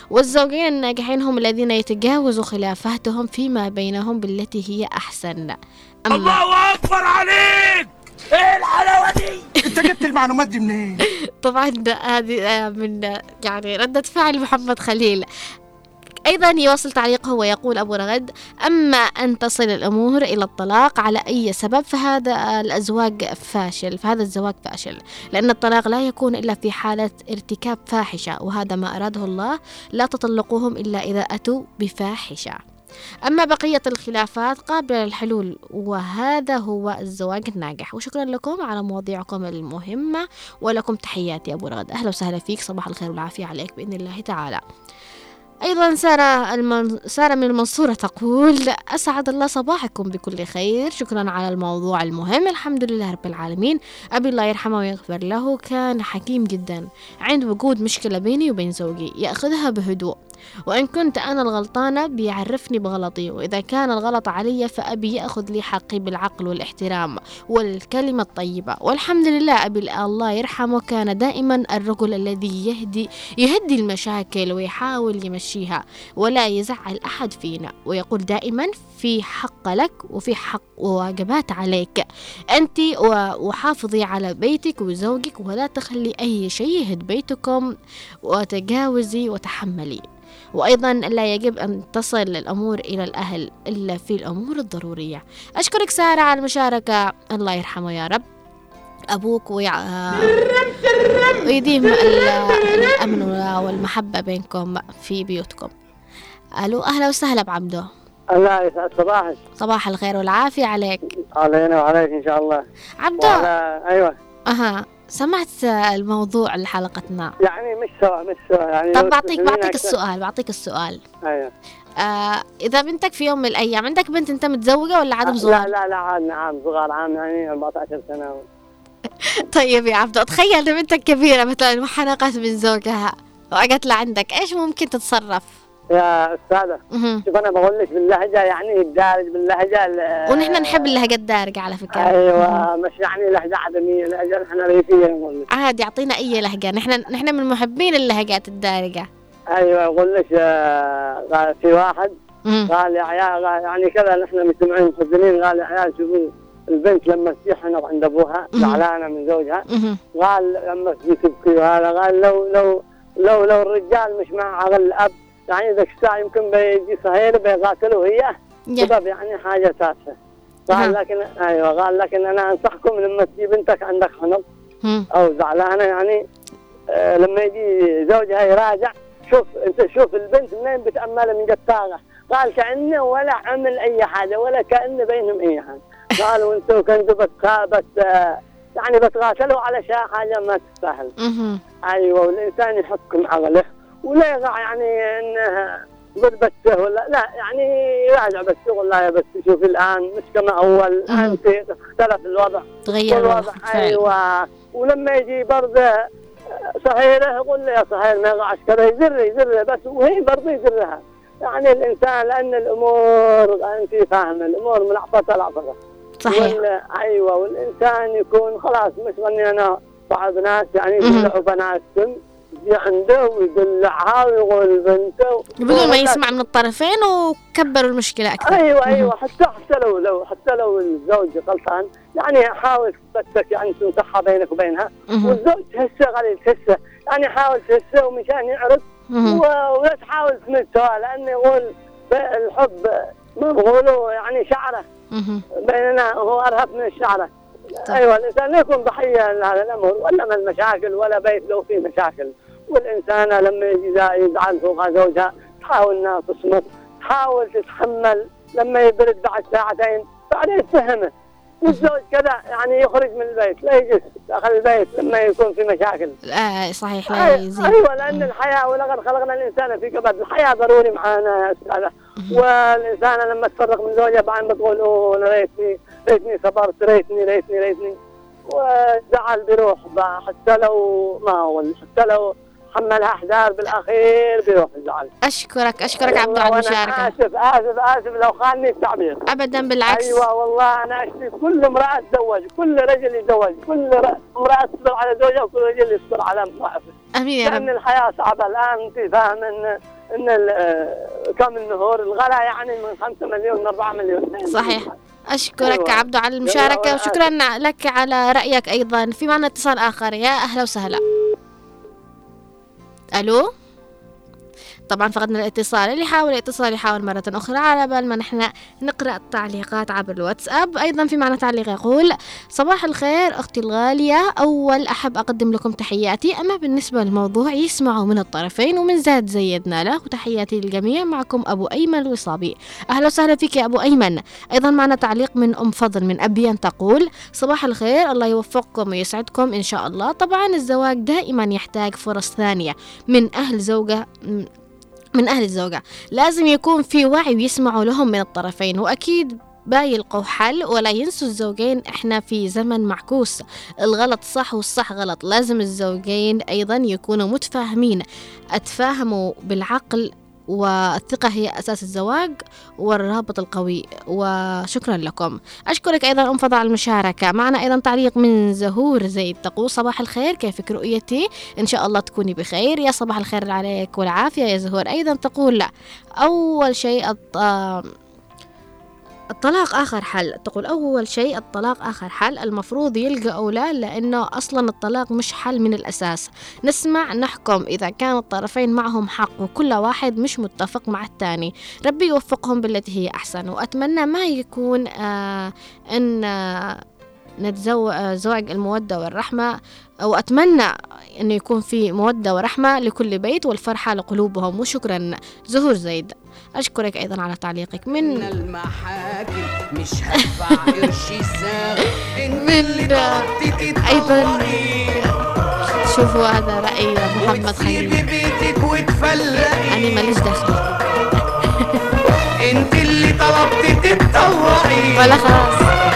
والزوجين الناجحين هم الذين يتجاوزوا خلافاتهم فيما بينهم بالتي هي أحسن. أما الله أكبر عليك! إيه الحلاوة دي؟ انت جبت المعلومات دي منين؟ طبعا هذه آه، من يعني ردة فعل محمد خليل. أيضا يواصل تعليقه ويقول أبو رغد أما أن تصل الأمور إلى الطلاق على أي سبب فهذا الأزواج فاشل فهذا الزواج فاشل لأن الطلاق لا يكون إلا في حالة ارتكاب فاحشة وهذا ما أراده الله لا تطلقوهم إلا إذا أتوا بفاحشة. أما بقية الخلافات قابلة للحلول وهذا هو الزواج الناجح. وشكرا لكم على مواضيعكم المهمة ولكم تحياتي أبو رغد أهلا وسهلا فيك صباح الخير والعافية عليك بإذن الله تعالى. أيضا سارة المن... سارة من المنصورة تقول أسعد الله صباحكم بكل خير. شكرا على الموضوع المهم. الحمد لله رب العالمين. أبي الله يرحمه ويغفر له. كان حكيم جدا. عند وجود مشكلة بيني وبين زوجي يأخذها بهدوء. وإن كنت أنا الغلطانة بيعرفني بغلطي وإذا كان الغلط علي فأبي يأخذ لي حقي بالعقل والاحترام والكلمة الطيبة. والحمد لله أبي الله يرحمه كان دائما الرجل الذي يهدي يهدي المشاكل ويحاول يمشيها ولا يزعل أحد فينا ويقول دائما في حق لك وفي حق وواجبات عليك. أنت وحافظي على بيتك وزوجك ولا تخلي أي شيء يهد بيتكم وتجاوزي وتحملي. وأيضا لا يجب أن تصل الأمور إلى الأهل إلا في الأمور الضرورية. أشكرك سارة على المشاركة. الله يرحمه يا رب. أبوك ويع... ويديم ال- الأمن والمحبة بينكم في بيوتكم. ألو أهلا وسهلا بعبده الله يسعد صباحك. صباح الخير والعافية عليك. علينا وعليك إن شاء الله. عبده وعلى أيوه. أها. سمعت الموضوع لحلقتنا. يعني مش سوا مش سوا يعني طب بعطيك بعطيك أكثر. السؤال بعطيك السؤال. أيوه. آه إذا بنتك في يوم من الأيام عندك بنت أنت متزوجة ولا عدم لا صغار لا لا عاد نعم صغار عام يعني 14 سنة. طيب يا عبدو تخيل بنتك كبيرة مثلا وحنقت من زوجها واجت لعندك إيش ممكن تتصرف؟ يا أستاذة مهم. شوف أنا بقول لك باللهجة يعني الدارج باللهجة ال- ونحن نحب اللهجة الدارجة على فكرة أيوة مش يعني لهجة عدمية لهجة نحن ريفية نقول لك عادي أعطينا أي لهجة نحن نحن من محبين اللهجات الدارجة أيوة أقول لك آه، في واحد. قال يا عيال يعني كذا نحن مجتمعين محزنين قال يا عيال شوفوا البنت لما تحنط عند أبوها. زعلانة من زوجها. قال لما تجي تبكي وهذا قال لو لو لو لو الرجال مش مع الأب يعني ذاك الساعة يمكن بيجي صهيل بيقاتلوا هي. سبب يعني حاجة تافهه قال. لكن أيوه قال لكن أنا أنصحكم لما تجي بنتك عندك حنط. أو زعلانة يعني آه لما يجي زوجها يراجع شوف أنت شوف البنت منين بتأمل من قطاغه قال كأنه ولا عمل أي حاجة ولا كانه بينهم أي حاجة قالوا أنتوا كنتوا بت يعني بتقاتلوا على شيء حاجة ما تستاهل. أيوه والإنسان يحكم عقله ولا يعني انه ضربته ولا لا يعني يراجع بالشغل لا بس شوف الآن مش كما أول. الان اختلف الوضع. تغير الوضع. أيوه. ولما يجي برضه صهيله يقول له يا صهيل ما يقعش كذا. يزر يزر بس وهي برضه يزرها. يعني الإنسان لأن الأمور انت فاهمة الأمور ملعبطة لعبطة. صحيح. وال... أيوه والإنسان يكون خلاص مش غني أنا بعض ناس يعني. يدلعوا بناتهم. عنده ويدلعها ويقول بنته بدون ما يسمع من الطرفين وكبروا المشكلة أكثر أيوه مهم. أيوه حتى حتى لو لو حتى لو الزوج غلطان يعني حاول تفتك يعني تنصحها بينك وبينها. والزوج تهسه غالي تهسه يعني حاول تهسه ومشان يعرف ولا تحاول تمد سوا لأنه يقول الحب ما بقولوا يعني شعره. بيننا هو أرهب من الشعره أيوه الانسان لا يكون ضحية لهذا الأمر ولا من المشاكل ولا بيت لو في مشاكل. والإنسان لما يزعل فوق زوجها تحاول إنها تصمت تحاول تتحمل. لما يبرد بعد ساعتين بعدين تفهمه. والزوج كذا يعني يخرج من البيت لا يجلس داخل البيت لما يكون في مشاكل. آه صحيح لا يزيد. أيوه لأن الحياة ولقد خلقنا الإنسان في كبد الحياة ضروري معانا يا أستاذة. والانسان لما تفرق من زوجها بعدين بتقول اوه أنا ريتني ريتني صبرت ريتني ريتني ريتني. والزعل بيروح بقى حتى لو ما هو حتى لو حملها احزار بالأخير بيروح الزعل أشكرك أشكرك على وأنا المشاركة. آسف آسف آسف لو خانني التعبير ابدا بالعكس. أيوه والله أنا أشتي كل امرأة تزوج كل رجل يتزوج كل امرأة تصبر على زوجها وكل رجل يصبر على امرأته أمين يا لأن رب. الحياة صعبة الآن انت فاهم ان إن آه، كم النهور؟ الغلا يعني من 5 مليون من 4 مليون. صحيح. أشكرك أيوة. عبدو على المشاركة يلا، وشكرا لك على رأيك أيضا. في معنا اتصال آخر. يا أهلا وسهلا. ألو؟ طبعا فقدنا الاتصال. اللي يحاول الاتصال يحاول مرة أخرى. على بال ما نحن نقرأ التعليقات عبر الواتساب. أيضا في معنا تعليق يقول صباح الخير أختي الغالية. أول أحب أقدم لكم تحياتي. أما بالنسبة للموضوع يسمعوا من الطرفين ومن زاد زيدنا له. وتحياتي للجميع. معكم أبو أيمن الوصابي. أهلا وسهلا فيك يا أبو أيمن. أيضا معنا تعليق من أم فضل من أبيان تقول صباح الخير. الله يوفقكم ويسعدكم إن شاء الله. طبعا الزواج دائما يحتاج فرص ثانية من أهل زوجة من أهل الزوجة. لازم يكون في وعي ويسمعوا لهم من الطرفين. وأكيد بيلقوا حل ولا ينسوا الزوجين. إحنا في زمن معكوس. الغلط صح والصح غلط. لازم الزوجين أيضا يكونوا متفاهمين. أتفاهموا بالعقل والثقة هي أساس الزواج والرابط القوي وشكرا لكم. أشكرك أيضا أم على المشاركة. معنا أيضا تعليق من زهور زيد تقول صباح الخير كيفك رؤيتي؟ إن شاء الله تكوني بخير. يا صباح الخير عليك والعافية يا زهور. أيضا تقول لا أول شيء الطلاق آخر حل. تقول أول شيء الطلاق آخر حل. المفروض يلقى أولى لأنه أصلا الطلاق مش حل من الأساس. نسمع نحكم. إذا كان الطرفين معهم حق وكل واحد مش متفق مع الثاني ربي يوفقهم بالتي هي أحسن. وأتمنى ما يكون آه إن آه نتزوج المودة والرحمة وأتمنى أنه يكون في مودة ورحمة لكل بيت والفرحة لقلوبهم. وشكرا زهور زيد أشكرك أيضا على تعليقك. من, من المحاكم مش هدفع قرشي من أيضا. شوفوا هذا رأي محمد خليل. بيتك وتفلقي. أنا ماليش دخل. إنت اللي طلبتي تتطوعي ولا خلاص.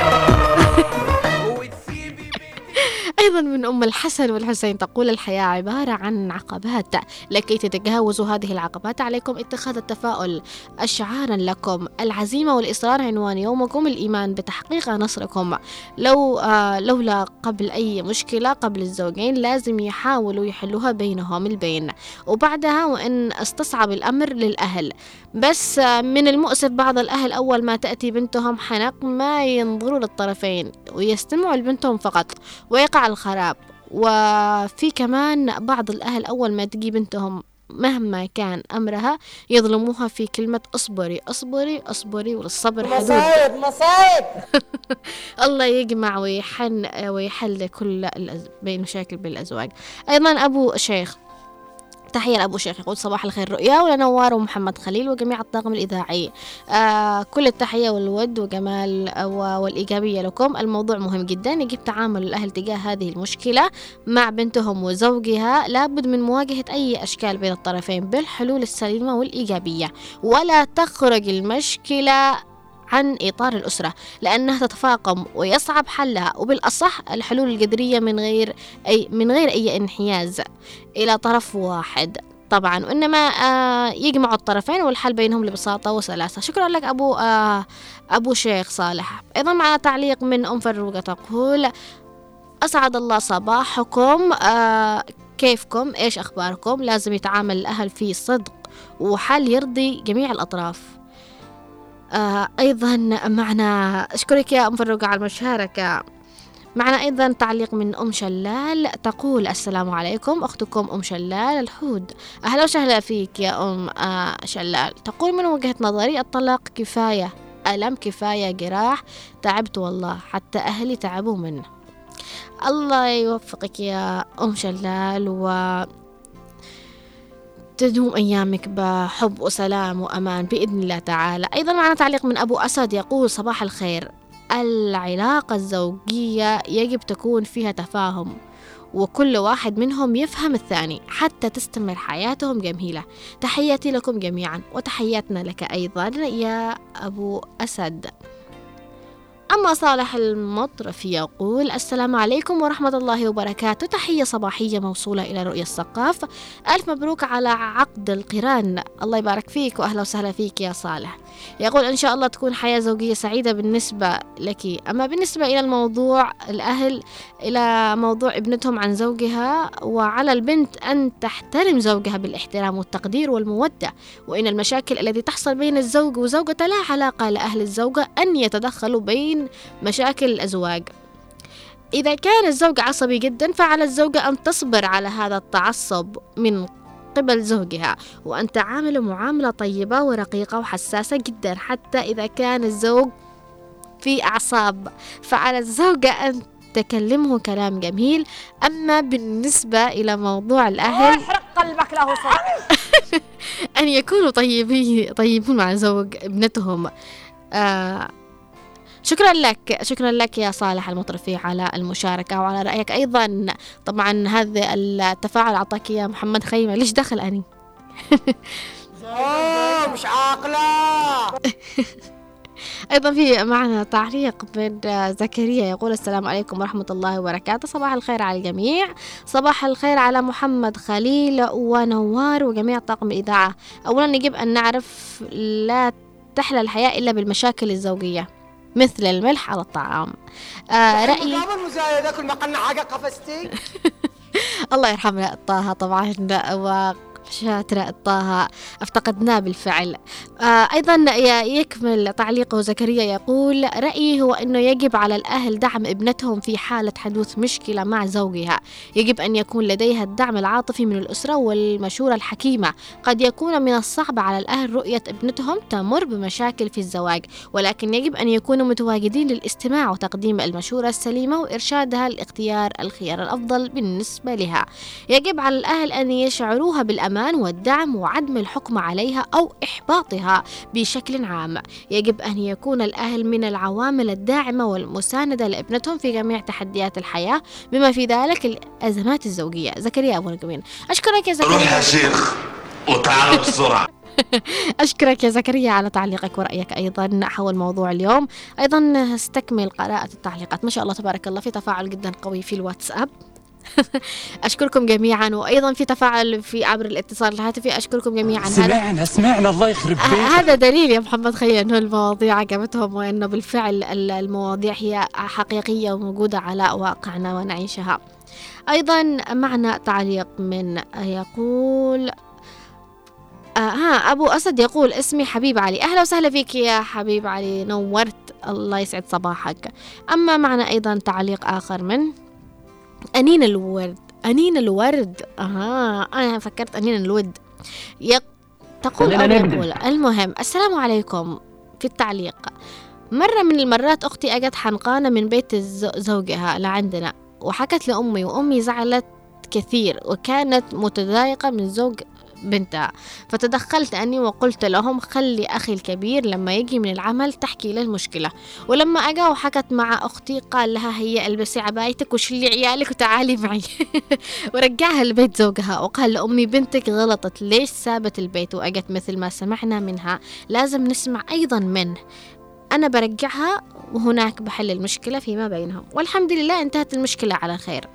أيضا من أم الحسن والحسين تقول الحياة عبارة عن عقبات. لكي تتجاوزوا هذه العقبات عليكم اتخاذ التفاؤل. أشعارا لكم. العزيمة والإصرار عنوان يومكم. الإيمان بتحقيق نصركم. لو آه لولا قبل أي مشكلة قبل الزوجين لازم يحاولوا يحلوها بينهم البين. وبعدها وإن استصعب الأمر للأهل. بس آه من المؤسف بعض الأهل أول ما تأتي بنتهم حنق ما ينظروا للطرفين ويستمعوا لبنتهم فقط ويقع الخراب. وفي كمان بعض الأهل أول ما تجي بنتهم مهما كان أمرها يظلموها في كلمة اصبري اصبري اصبري وللصبر حدود. مصايب مصايب. الله يجمع ويحن ويحل كل الأز... بين مشاكل بين الأزواج أيضا أبو شيخ تحية لأبو شيخ يقول صباح الخير رؤيا ولنوار ومحمد خليل وجميع الطاقم الإذاعي. آه كل التحية والود وجمال والإيجابية لكم. الموضوع مهم جدا يجب تعامل الأهل تجاه هذه المشكلة مع بنتهم وزوجها. لابد من مواجهة أي أشكال بين الطرفين بالحلول السليمة والإيجابية. ولا تخرج المشكلة عن إطار الأسرة لأنها تتفاقم ويصعب حلها وبالأصح الحلول الجذرية من غير أي من غير أي انحياز إلى طرف واحد. طبعا وإنما آه يجمع الطرفين والحل بينهم ببساطة وسلاسة. شكرا لك أبو آه أبو شيخ صالح. أيضا معنا تعليق من أم فروقة تقول أسعد الله صباحكم. آه كيفكم؟ إيش أخباركم؟ لازم يتعامل الأهل في صدق وحل يرضي جميع الأطراف. آه أيضا معنا أشكرك يا أم فروقة على المشاركة معنا أيضا تعليق من أم شلال تقول السلام عليكم أختكم أم شلال الحود أهلا وسهلا فيك يا أم آه شلال. تقول من وجهة نظري الطلاق كفاية؟ ألم كفاية جراح؟ تعبت والله حتى أهلي تعبوا منه. الله يوفقك يا أم شلال و تدوم أيامك بحب وسلام وأمان بإذن الله تعالى. أيضا معنا تعليق من أبو أسد يقول صباح الخير. العلاقة الزوجية يجب تكون فيها تفاهم وكل واحد منهم يفهم الثاني حتى تستمر حياتهم جميلة. تحياتي لكم جميعا وتحياتنا لك أيضا يا أبو أسد. أما صالح المطرف يقول السلام عليكم ورحمة الله وبركاته. تحية صباحية موصولة إلى رؤية الثقاف ألف مبروك على عقد القران. الله يبارك فيك وأهلا وسهلا فيك يا صالح. يقول إن شاء الله تكون حياة زوجية سعيدة بالنسبة لك. أما بالنسبة إلى الموضوع الأهل إلى موضوع ابنتهم عن زوجها وعلى البنت أن تحترم زوجها بالإحترام والتقدير والمودة. وإن المشاكل التي تحصل بين الزوج وزوجته لا علاقة لأهل الزوجة أن يتدخلوا بين مشاكل الأزواج. إذا كان الزوج عصبي جدا فعلى الزوجة أن تصبر على هذا التعصب من قبل زوجها وأن تعامله معاملة طيبة ورقيقة وحساسة جدا حتى إذا كان الزوج في أعصاب. فعلى الزوجة أن تكلمه كلام جميل. أما بالنسبة إلى موضوع الأهل احرق قلبك له أن يكونوا طيبين طيبون مع زوج ابنتهم. آه شكرا لك شكرا لك يا صالح المطرفي على المشاركة وعلى رأيك أيضا. طبعا هذا التفاعل أعطاك يا محمد خيمة. ليش دخل أني؟ مش عاقلة. أيضا في معنا تعليق من زكريا يقول السلام عليكم ورحمة الله وبركاته. صباح الخير على الجميع. صباح الخير على محمد خليل ونوار وجميع طاقم الإذاعة. أولا يجب أن نعرف لا تحلى الحياة إلا بالمشاكل الزوجية. مثل الملح على الطعام. آه رأيي الله يرحمنا طه طبعا وشاترة طه أفتقدناه بالفعل. آه أيضا يكمل تعليقه زكريا يقول رأيي هو أنه يجب على الأهل دعم ابنتهم في حالة حدوث مشكلة مع زوجها. يجب أن يكون لديها الدعم العاطفي من الأسرة والمشورة الحكيمة. قد يكون من الصعب على الأهل رؤية ابنتهم تمر بمشاكل في الزواج ولكن يجب أن يكونوا متواجدين للاستماع وتقديم المشورة السليمة وإرشادها لاختيار الخيار الأفضل بالنسبة لها. يجب على الأهل أن يشعروها بالأمان والدعم وعدم الحكم عليها أو إحباطها بشكل عام. يجب أن يكون الأهل من العوامل الداعمة والمساندة لابنتهم في جميع تحديات الحياة بما في ذلك الأزمات الزوجية. زكريا أبو نجمين أشكرك يا روح يا زكريا شيخ وتعال بسرعة. أشكرك يا زكريا على تعليقك ورأيك أيضا حول موضوع اليوم. أيضا استكمل قراءة التعليقات. ما شاء الله تبارك الله في تفاعل جدا قوي في الواتساب. أشكركم جميعا وأيضا في تفاعل في عبر الاتصال الهاتفي أشكركم جميعا. هذا سمعنا سمعنا الله يخرب ه- بيتك. هذا دليل يا محمد خير إنه المواضيع عجبتهم وإنه بالفعل ال- المواضيع هي حقيقية وموجودة على واقعنا ونعيشها. أيضا معنا تعليق من يقول آه ها أبو أسد يقول اسمي حبيب علي. أهلا وسهلا فيك يا حبيب علي نورت الله يسعد صباحك. أما معنا أيضا تعليق آخر من أنين الورد. أنين الورد. أها أنا فكرت أنين الود. يق... تقول أو. يقول. المهم السلام عليكم. في التعليق. مرة من المرات أختي أجت حنقانة من بيت زوجها لعندنا وحكت لأمي وأمي زعلت كثير وكانت متضايقة من زوج بنتها. فتدخلت أني وقلت لهم خلي أخي الكبير لما يجي من العمل تحكي له المشكلة. ولما أجا وحكت مع أختي قال لها هي ألبسي عبايتك وشلي عيالك وتعالي معي. ورجعها لبيت زوجها وقال لأمي بنتك غلطت ليش سابت البيت وأجت مثل ما سمعنا منها؟ لازم نسمع أيضا منه. أنا برجعها وهناك بحل المشكلة فيما بينهم. والحمد لله انتهت المشكلة على خير.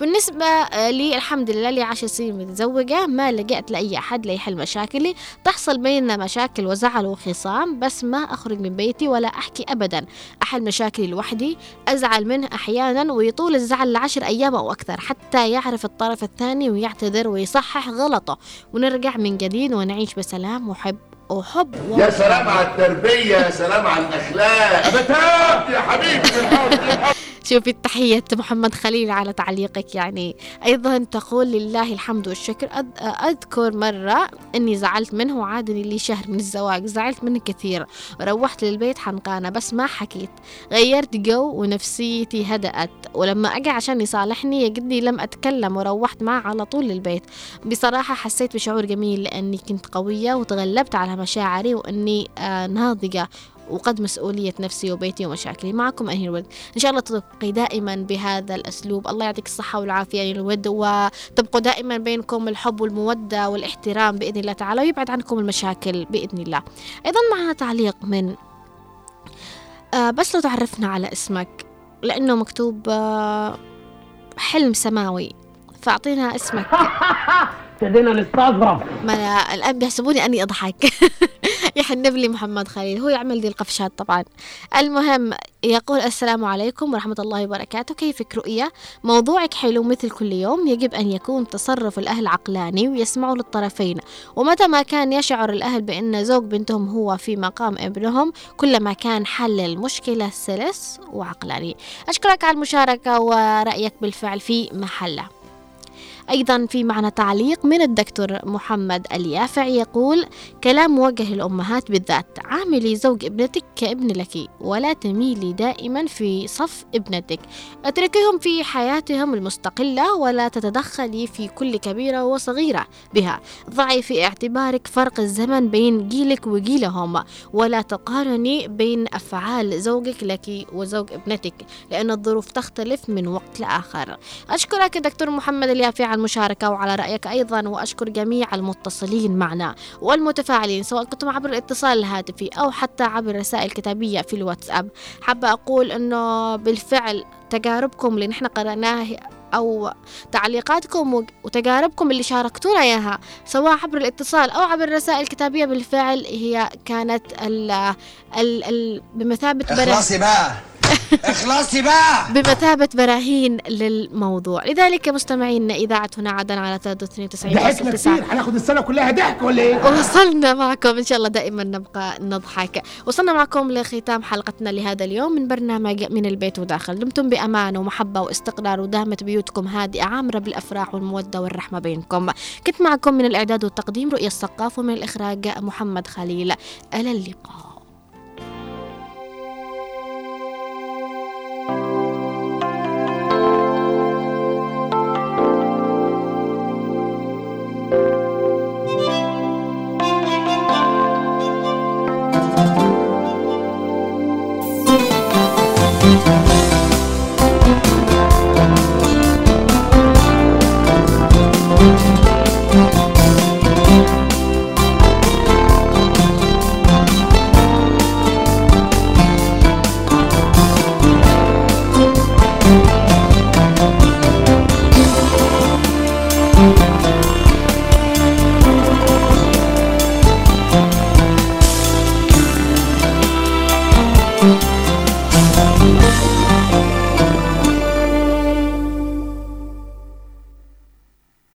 بالنسبة آه، لي الحمد لله لي عشر سنين متزوجة ما لجأت لأي أحد ليحل مشاكلي. تحصل بيننا مشاكل وزعل وخصام بس ما أخرج من بيتي ولا أحكي أبدا. أحل مشاكلي لوحدي أزعل منه أحيانا ويطول الزعل لعشر أيام أو أكثر حتى يعرف الطرف الثاني ويعتذر ويصحح غلطه. ونرجع من جديد ونعيش بسلام وحب. وحب يا سلام على التربية يا سلام على الأخلاق. أبتاب يا حبيبي شوفي التحية محمد خليل على تعليقك. يعني أيضا تقول لله الحمد والشكر. أذ- أذكر مرة أني زعلت منه وعادني لي شهر من الزواج. زعلت منه كثير. روحت للبيت حنقانة بس ما حكيت. غيرت جو ونفسيتي هدأت. ولما أجي عشان يصالحني يجدني لم أتكلم وروحت معه على طول للبيت. بصراحة حسيت بشعور جميل لأني كنت قوية وتغلبت على مشاعري وأني آه ناضجة. وقد مسؤولية نفسي وبيتي ومشاكلي معكم أنهي الود إن شاء الله تبقي دائما بهذا الأسلوب. الله يعطيك الصحة والعافية يا الود وتبقوا دائما بينكم الحب والمودة والاحترام بإذن الله تعالى ويبعد عنكم المشاكل بإذن الله. أيضا معنا تعليق من آه بس لو تعرفنا على اسمك لأنه مكتوب آه حلم سماوي. فأعطينا اسمك. ابتدينا نستظرف ما أنا الآن بيحسبوني أني أضحك. يحنب لي محمد خليل هو يعمل دي القفشات طبعا. المهم يقول السلام عليكم ورحمة الله وبركاته كيفك رؤية؟ موضوعك حلو مثل كل يوم يجب أن يكون تصرف الأهل عقلاني ويسمعوا للطرفين. ومتى ما كان يشعر الأهل بأن زوج بنتهم هو في مقام ابنهم كلما كان حل المشكلة سلس وعقلاني. أشكرك على المشاركة ورأيك بالفعل في محله. أيضا في معنا تعليق من الدكتور محمد اليافع يقول كلام موجه للأمهات بالذات عاملي زوج ابنتك كابن لك ولا تميلي دائما في صف ابنتك. أتركيهم في حياتهم المستقلة ولا تتدخلي في كل كبيرة وصغيرة بها. ضعي في اعتبارك فرق الزمن بين جيلك وجيلهم ولا تقارني بين أفعال زوجك لك وزوج ابنتك لأن الظروف تختلف من وقت لآخر. أشكرك دكتور محمد اليافع على المشاركة وعلى رأيك أيضا وأشكر جميع المتصلين معنا والمتفاعلين سواء كنتم عبر الاتصال الهاتفي أو حتى عبر رسائل كتابية في الواتساب. حابة أقول أنه بالفعل تجاربكم اللي نحن قرأناه أو تعليقاتكم وتجاربكم اللي شاركتونا إياها سواء عبر الاتصال أو عبر الرسائل الكتابية بالفعل هي كانت ال ال ال بمثابة اخلصي بقى. اخلصي بقى. بمثابة براهين للموضوع. لذلك مستمعينا إذاعة هنا عدن على 93 ضحكنا كتير هناخد السنة كلها ضحك ولا إيه؟ وصلنا معكم. إن شاء الله دائما نبقى نضحك. وصلنا معكم لختام حلقتنا لهذا اليوم من برنامج من البيت وداخل. دمتم بأمان ومحبة واستقرار ودامت بيوتكم هادئة عامرة بالأفراح والمودة والرحمة بينكم. كنت معكم من الإعداد والتقديم رؤية السقاف ومن الإخراج محمد خليل. إلى اللقاء.